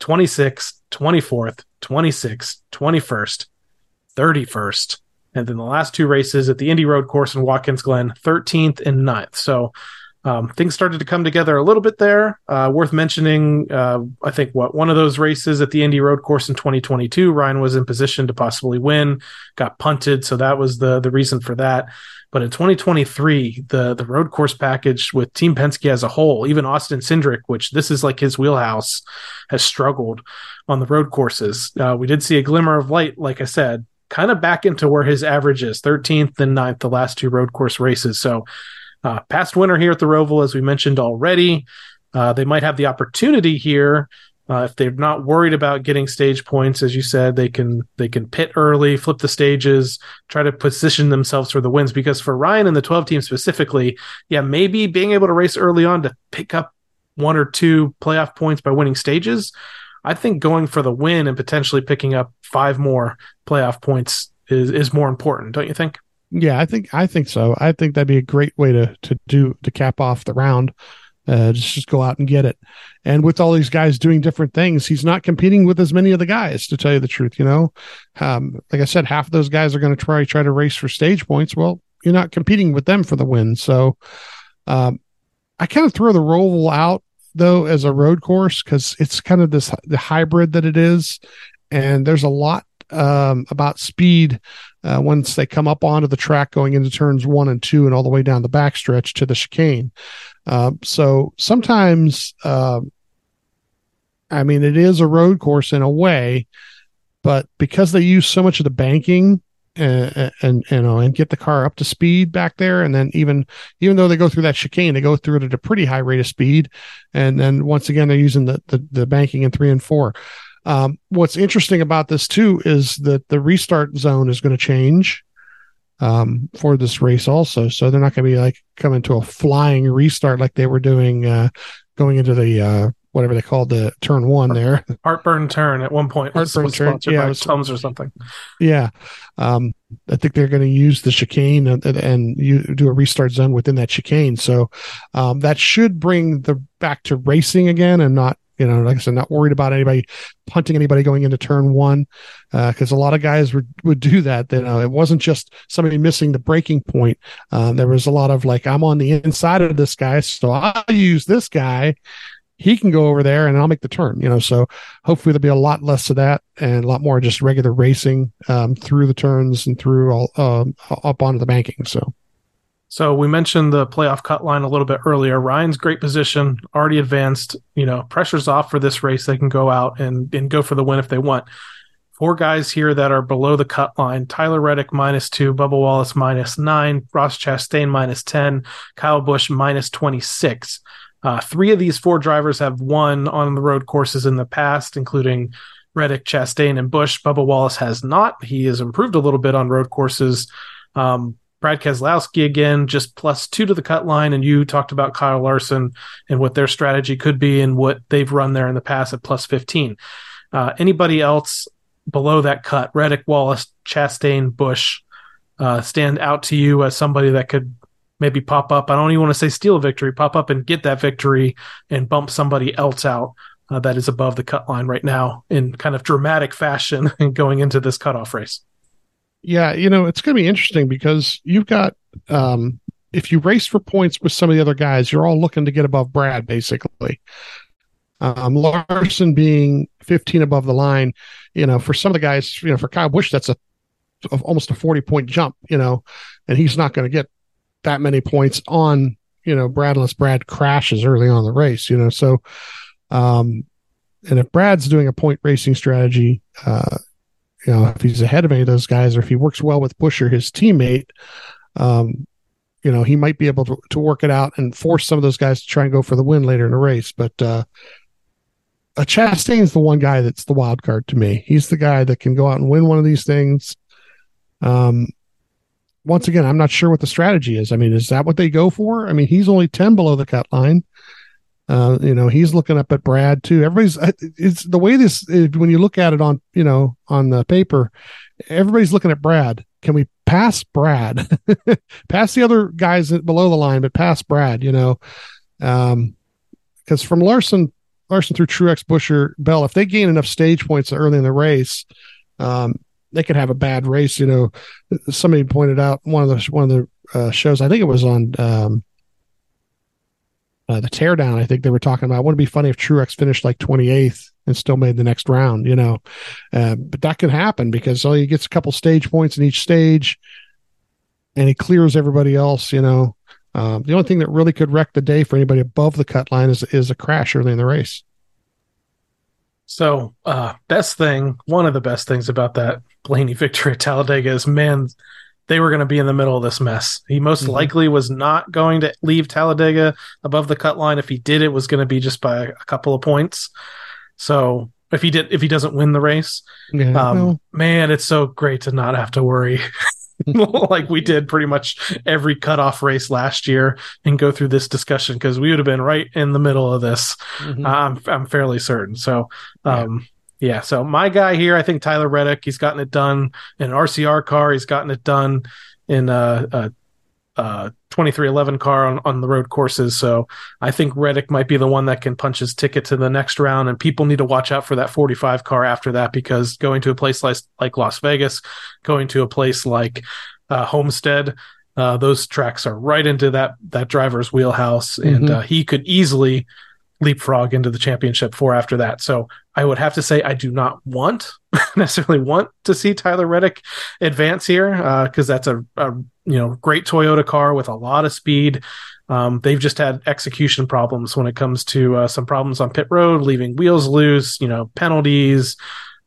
Speaker 1: 26th, 24th, 26th, 21st, 31st. And then the last two races at the Indy Road course in Watkins Glen, 13th and 9th. So um, things started to come together a little bit there. Uh, worth mentioning, uh, I think what one of those races at the Indy Road Course in 2022, Ryan was in position to possibly win, got punted, so that was the the reason for that. But in 2023, the the road course package with Team Penske as a whole, even Austin Cindric, which this is like his wheelhouse, has struggled on the road courses. Uh, we did see a glimmer of light, like I said, kind of back into where his average is, 13th and 9th, the last two road course races. So uh, past winner here at the Roval, as we mentioned already. Uh, they might have the opportunity here uh, if they're not worried about getting stage points. As you said, they can they can pit early, flip the stages, try to position themselves for the wins. Because for Ryan and the 12 team specifically, yeah, maybe being able to race early on to pick up one or two playoff points by winning stages. I think going for the win and potentially picking up five more playoff points is is more important, don't you think?
Speaker 2: Yeah, I think I think so. I think that'd be a great way to to do to cap off the round. Uh, just just go out and get it. And with all these guys doing different things, he's not competing with as many of the guys. To tell you the truth, you know, um, like I said, half of those guys are going to try try to race for stage points. Well, you're not competing with them for the win. So, um, I kind of throw the Roval out though as a road course because it's kind of this the hybrid that it is, and there's a lot um, about speed uh, once they come up onto the track going into turns one and two and all the way down the backstretch to the chicane. Uh, so sometimes, uh, I mean, it is a road course in a way, but because they use so much of the banking and, uh, and, you know and get the car up to speed back there and then even even though they go through that chicane they go through it at a pretty high rate of speed. And then once again they're using the the, the banking in three and four. Um, what's interesting about this too is that the restart zone is going to change um, for this race also. So they're not going to be like coming to a flying restart like they were doing uh, going into the uh, whatever they called the turn one there.
Speaker 1: Heartburn turn at one point.
Speaker 2: Heartburn turn, yeah,
Speaker 1: was, Tums or something.
Speaker 2: Yeah, um, I think they're going to use the chicane and, and, you do a restart zone within that chicane. So um, that should bring the back to racing again and not you know, like I said, not worried about anybody punting anybody going into turn one, because uh, a lot of guys would, would do that. You know, it wasn't just somebody missing the braking point. Um, there was a lot of like, I'm on the inside of this guy, so I'll use this guy. He can go over there and I'll make the turn, you know. So hopefully there'll be a lot less of that and a lot more just regular racing um, through the turns and through all um, up onto the banking. So
Speaker 1: so we mentioned the playoff cut line a little bit earlier. Ryan's great position, already advanced. You know, pressure's off for this race. They can go out and, and go for the win if they want. Four guys here that are below the cut line. Tyler Reddick minus two, Bubba Wallace minus nine, Ross Chastain minus 10, Kyle Busch minus 26. Uh, three of these four drivers have won on the road courses in the past, including Reddick, Chastain, and Busch. Bubba Wallace has not. He has improved a little bit on road courses. Um, Brad Keselowski again, just plus two to the cut line. And you talked about Kyle Larson and what their strategy could be and what they've run there in the past at plus 15. Uh, anybody else below that cut, Reddick, Wallace, Chastain, Busch, uh, stand out to you as somebody that could maybe pop up? I don't even want to say steal a victory, pop up and get that victory and bump somebody else out. Uh, that is above the cut line right now in kind of dramatic fashion going into this cutoff race.
Speaker 2: Yeah, you know, it's going to be interesting because you've got um if you race for points with some of the other guys, you're all looking to get above Brad basically. Um, Larson being 15 above the line, you know, for some of the guys, you know, for Kyle Busch, that's a almost a 40 point jump, you know, and he's not going to get that many points on, you know, Brad unless Brad crashes early on the race, you know. So, um, and if Brad's doing a point racing strategy, uh, you know, if he's ahead of any of those guys or if he works well with Buescher, his teammate, um, you know, he might be able to, to work it out and force some of those guys to try and go for the win later in the race. But, uh, uh, Chastain's the one guy that's the wild card to me. He's the guy that can go out and win one of these things. Um, once again, I'm not sure what the strategy is. I mean, is that what they go for? I mean, he's only 10 below the cut line. Uh, you know, he's looking up at Brad too. Everybody's, it's the way this, when you look at it on, you know, on the paper, everybody's looking at Brad. Can we pass Brad? pass the other guys below the line, but pass Brad, you know? Um, because from Larson, Larson through Truex, Buescher, Bell, if they gain enough stage points early in the race, um, they could have a bad race. You know, somebody pointed out one of the one of the uh, shows. I think it was on um, uh, the teardown. I think they were talking about. Wouldn't it be funny if Truex finished like twenty eighth and still made the next round? You know, uh, but that could happen because oh, he gets a couple stage points in each stage, and he clears everybody else. You know, um, the only thing that really could wreck the day for anybody above the cut line is is a crash early in the race.
Speaker 1: So, uh, best thing, one of the best things about that Blaney victory at Talladega is, man, they were going to be in the middle of this mess. He most mm-hmm. likely was not going to leave Talladega above the cut line. If he did, it was going to be just by a couple of points. So, if he did, if he doesn't win the race, yeah, um, well. man, it's so great to not have to worry like we did pretty much every cutoff race last year and go through this discussion because we would have been right in the middle of this. Mm-hmm. I'm, I'm fairly certain. So, um, yeah. Yeah. So my guy here, I think Tyler Reddick, he's gotten it done in an RCR car. He's gotten it done in a, a, a 23XI car on, on the road courses. So I think Reddick might be the one that can punch his ticket to the next round. And people need to watch out for that 45 car after that because going to a place like, like Las Vegas, going to a place like uh, Homestead, uh, those tracks are right into that that driver's wheelhouse, mm-hmm. and uh, he could easily leapfrog into the championship four after that. So I would have to say I do not want necessarily want to see Tyler Reddick advance here because uh, that's a, a, you know great Toyota car with a lot of speed. Um, they've just had execution problems when it comes to uh, some problems on pit road, leaving wheels loose, you know, penalties.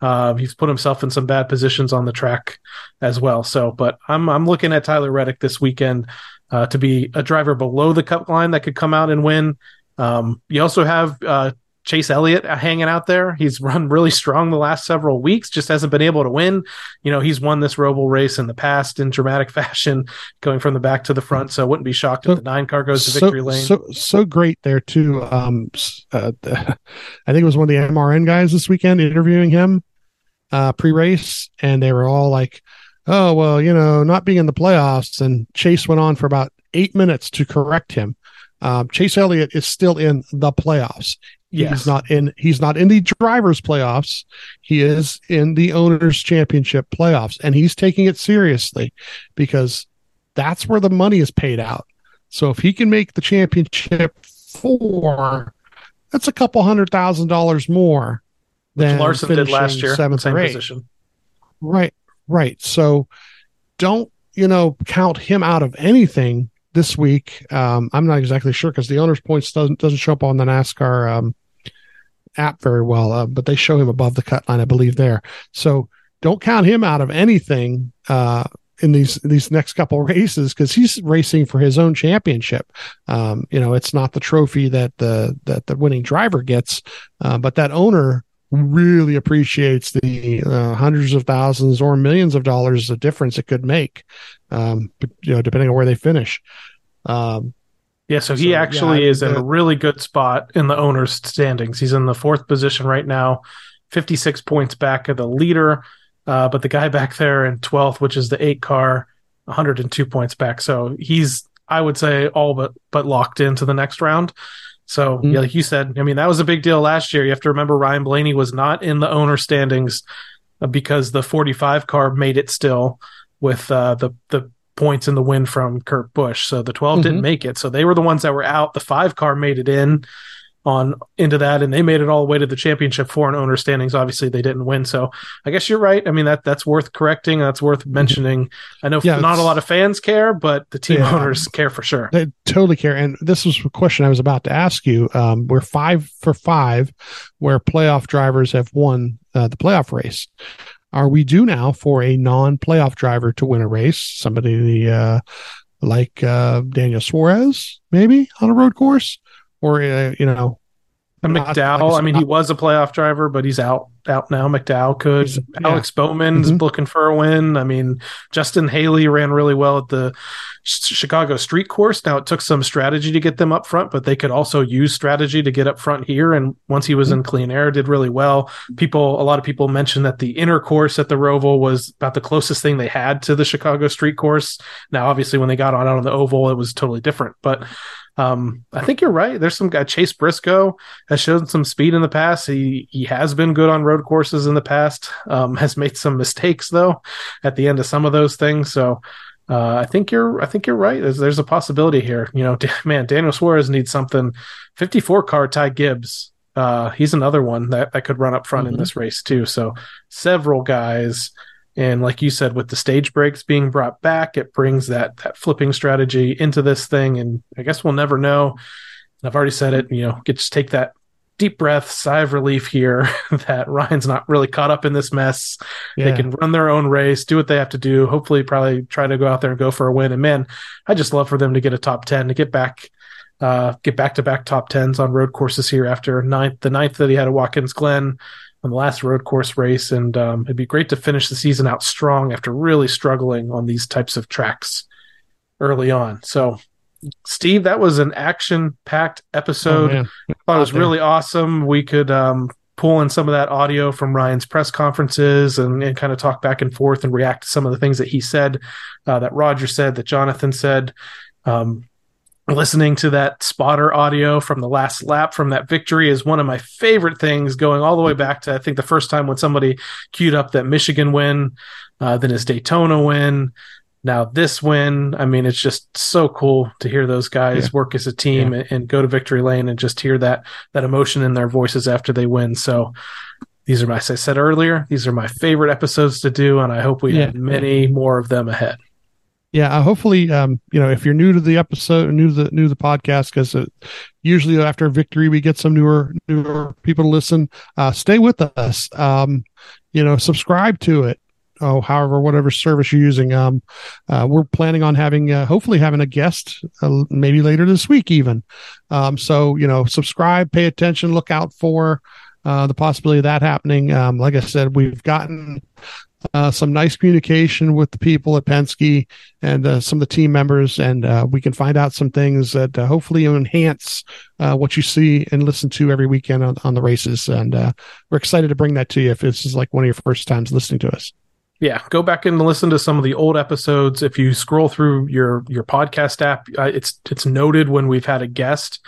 Speaker 1: Uh, he's put himself in some bad positions on the track as well. So, but I'm I'm looking at Tyler Reddick this weekend uh, to be a driver below the cut line that could come out and win. Um, you also have uh, Chase Elliott hanging out there. He's run really strong the last several weeks, just hasn't been able to win. You know, he's won this Roval race in the past in dramatic fashion, going from the back to the front. So I wouldn't be shocked so, if the nine car goes to so, victory lane.
Speaker 2: So, so great there too. Um, uh, I think it was one of the MRN guys this weekend interviewing him uh, pre race, and they were all like, oh, well, you know, not being in the playoffs. And Chase went on for about eight minutes to correct him. Um, Chase Elliott is still in the playoffs. Yes. He's not in he's not in the drivers playoffs. He is in the owners championship playoffs and he's taking it seriously because that's where the money is paid out. So if he can make the championship four, that's a couple hundred thousand dollars more
Speaker 1: Which than Larson did last year, seventh same position.
Speaker 2: Right, right. So don't you know count him out of anything this week. Um, I'm not exactly sure because the owner's points doesn't doesn't show up on the NASCAR um, app very well, uh, but they show him above the cut line, I believe. There, so don't count him out of anything uh, in these these next couple races because he's racing for his own championship. Um, you know, it's not the trophy that the that the winning driver gets, uh, but that owner really appreciates the uh, hundreds of thousands or millions of dollars of difference it could make, um, you know, depending on where they finish. Um,
Speaker 1: yeah, so he so, actually yeah, is in a really good spot in the owner's standings. He's in the fourth position right now, 56 points back of the leader. Uh, but the guy back there in 12th, which is the eight car, 102 points back. So he's, I would say, all but but locked into the next round. So mm-hmm. yeah, like you said, I mean that was a big deal last year. You have to remember Ryan Blaney was not in the owner standings uh, because the 45 car made it still with uh, the the points in the win from Kurt Busch. So the 12 mm-hmm. didn't make it. So they were the ones that were out. The five car made it in on into that and they made it all the way to the championship four and owner standings. Obviously they didn't win. So i guess you're right. I mean that that's worth correcting. That's worth mm-hmm. mentioning. I know yeah, not a lot of fans care but the team yeah, owners care for sure.
Speaker 2: They totally care. And this was a question i was about to ask you. Um, we're five for five where playoff drivers have won uh, the playoff race. Are we due now for a non-playoff driver to win a race? Somebody uh, like uh, daniel suarez maybe on a road course or uh, you know,
Speaker 1: And
Speaker 2: Not- like
Speaker 1: McDowell,
Speaker 2: I
Speaker 1: mean, he was a playoff driver, but he's out out now. McDowell could.
Speaker 2: Yeah.
Speaker 1: Alex Bowman's
Speaker 2: Mhm.
Speaker 1: looking for a win. I mean, Justin Haley ran really well at the Chicago Street Course. Now it took some strategy to get them up front, but they could also use strategy to get up front here. And once he was in clean air, did really well. People, a lot of people mentioned that the inner course at the Roval was about the closest thing they had to the Chicago Street Course. Now, obviously, when they got on out on the oval, it was totally different. But um, I think you're right. There's some guy Chase Briscoe has shown some speed in the past. He he has been good on road courses in the past. Um, has made some mistakes though at the end of some of those things. So uh, I think you're I think you're right. There's, there's a possibility here. You know, man, Daniel Suarez needs something. 54 car Ty Gibbs. Uh, he's another one that, that could run up front in
Speaker 2: Mhm.
Speaker 1: this race too. So several guys. And like you said, with the stage breaks being brought back, it brings that that flipping strategy into this thing. And I guess we'll never know. I've already said it. You know, get just take that deep breath, sigh of relief here that Ryan's not really caught up in this mess. They can run their own race, do what they have to do. Hopefully, probably try to go out there and go for a win. And man, I just love for them to get a top ten to get back. Uh, get back to back top tens on road courses here after ninth, the ninth that he had at Watkins Glen on the last road course race, and um, it'd be great to finish the season out strong after really struggling on these types of tracks early on. So, Steve, that was an action-packed episode.
Speaker 2: Oh, man.
Speaker 1: thought it was really awesome. We could um, pull in some of that audio from Ryan's press conferences and, and kind of talk back and forth and react to some of the things that he said, uh, that Roger said, that Jonathan said. Um, listening to that spotter audio from the last lap from that victory is one of my favorite things going all the way back to i think the first time when somebody queued up that michigan win uh, then his daytona win now this win i mean it's just so cool to hear those guys
Speaker 2: Yeah.
Speaker 1: work as a team and, and go to victory lane and just hear that that emotion in their voices after they win so these are my as i said earlier these are my favorite episodes to do and i hope we
Speaker 2: Yeah.
Speaker 1: have many more of them ahead
Speaker 2: Yeah, uh, hopefully, um, you know, if you're new to the episode, new to the new to the podcast, because usually after victory we get some newer newer people to listen. Uh, stay with us. Um, you know, subscribe to it. Oh, however, whatever service you're using. Um, uh, we're planning on having, uh, hopefully, having a guest, uh, maybe later this week, even. Um, so you know, subscribe, pay attention, look out for uh, the possibility of that happening. Um, like I said, we've gotten uh, some nice communication with the people at Penske and uh, some of the team members, and uh, we can find out some things that uh, hopefully enhance uh, what you see and listen to every weekend on, on the races. And we're excited to bring that to you if this is like one of your first times listening to us.
Speaker 1: Yeah go back and listen to some of the old episodes. If you scroll through your your podcast app uh, it's it's noted when we've had a guest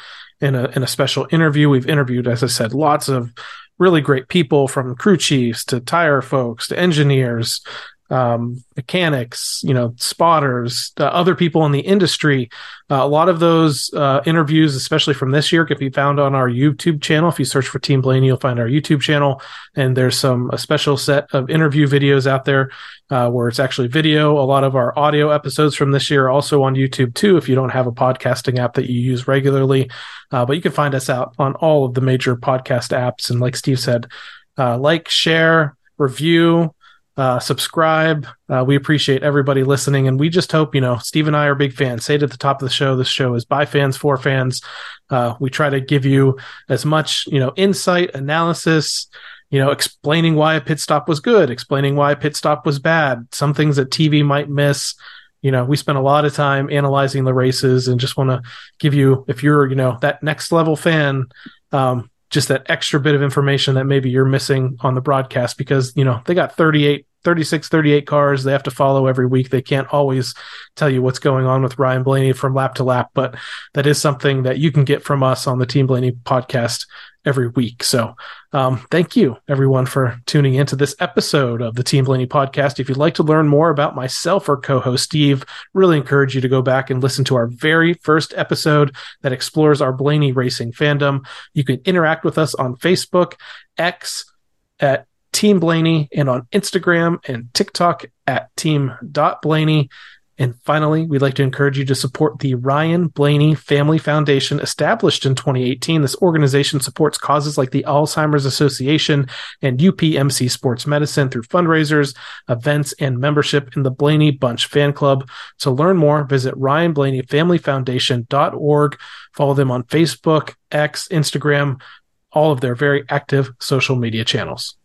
Speaker 1: in a in a special interview. We've interviewed as i said lots of really great people from crew chiefs to tire folks to engineers um, mechanics, you know, spotters, other people in the industry. Uh, a lot of those uh, interviews, especially from this year, can be found on our YouTube channel. If you search for Team Blaney, you'll find our YouTube channel, and there's some a special set of interview videos out there uh, where it's actually video. A lot of our audio episodes from this year are also on YouTube too. If you don't have a podcasting app that you use regularly, uh, but you can find us out on all of the major podcast apps. And like Steve said, uh, like, share, review uh, subscribe. Uh, we appreciate everybody listening, and we just hope you know Steve and I are big fans. Say it at the top of the show. This show is by fans for fans. Uh, we try to give you as much you know insight, analysis, you know, explaining why a pit stop was good, explaining why a pit stop was bad, some things that TV might miss. You know, we spend a lot of time analyzing the races, and just want to give you, if you're you know that next level fan. Um, just that extra bit of information that maybe you're missing on the broadcast because you know they got 38 36 38 cars they have to follow every week. They can't always tell you what's going on with Ryan Blaney from lap to lap but that is something that you can get from us on the Team Blaney podcast every week. So um, thank you everyone for tuning into this episode of the Team Blaney podcast. If you'd like to learn more about myself or co-host Steve really encourage you to go back and listen to our very first episode that explores our Blaney racing fandom. You can interact with us on Facebook X at Team Blaney and on Instagram and TikTok at team.blaney. And finally, we'd like to encourage you to support the Ryan Blaney Family Foundation, established in 2018. This organization supports causes like the Alzheimer's Association and UPMC Sports Medicine through fundraisers, events, and membership in the Blaney Bunch Fan Club. To learn more, visit ryanblaneyfamilyfoundation.org. Follow them on Facebook, X, Instagram, all of their very active social media channels.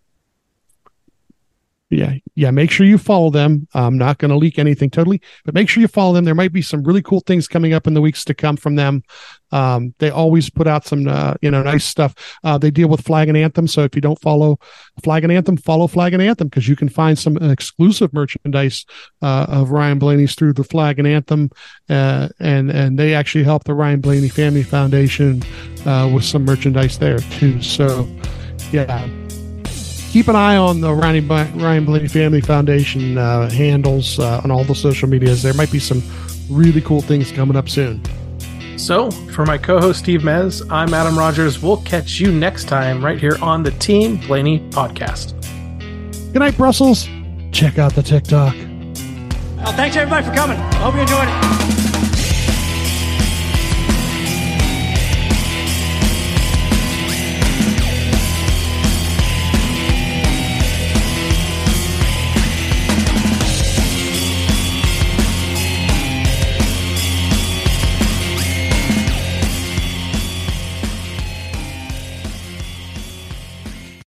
Speaker 2: Yeah, yeah. Make sure you follow them. I'm not going to leak anything totally, but make sure you follow them. There might be some really cool things coming up in the weeks to come from them. Um, they always put out some, uh, you know, nice stuff. Uh, they deal with Flag and Anthem, so if you don't follow Flag and Anthem, follow Flag and Anthem because you can find some exclusive merchandise uh, of Ryan Blaney's through the Flag and Anthem, uh, and and they actually help the Ryan Blaney Family Foundation uh, with some merchandise there too. So, yeah keep an eye on the Ryan, Ryan Blaney Family Foundation uh, handles uh, on all the social medias. There might be some really cool things coming up soon.
Speaker 1: So, for my co host Steve Mez, I'm Adam Rogers. We'll catch you next time right here on the Team Blaney podcast.
Speaker 2: Good night, Brussels. Check out the TikTok.
Speaker 8: Well, thanks everybody for coming. I hope you enjoyed it.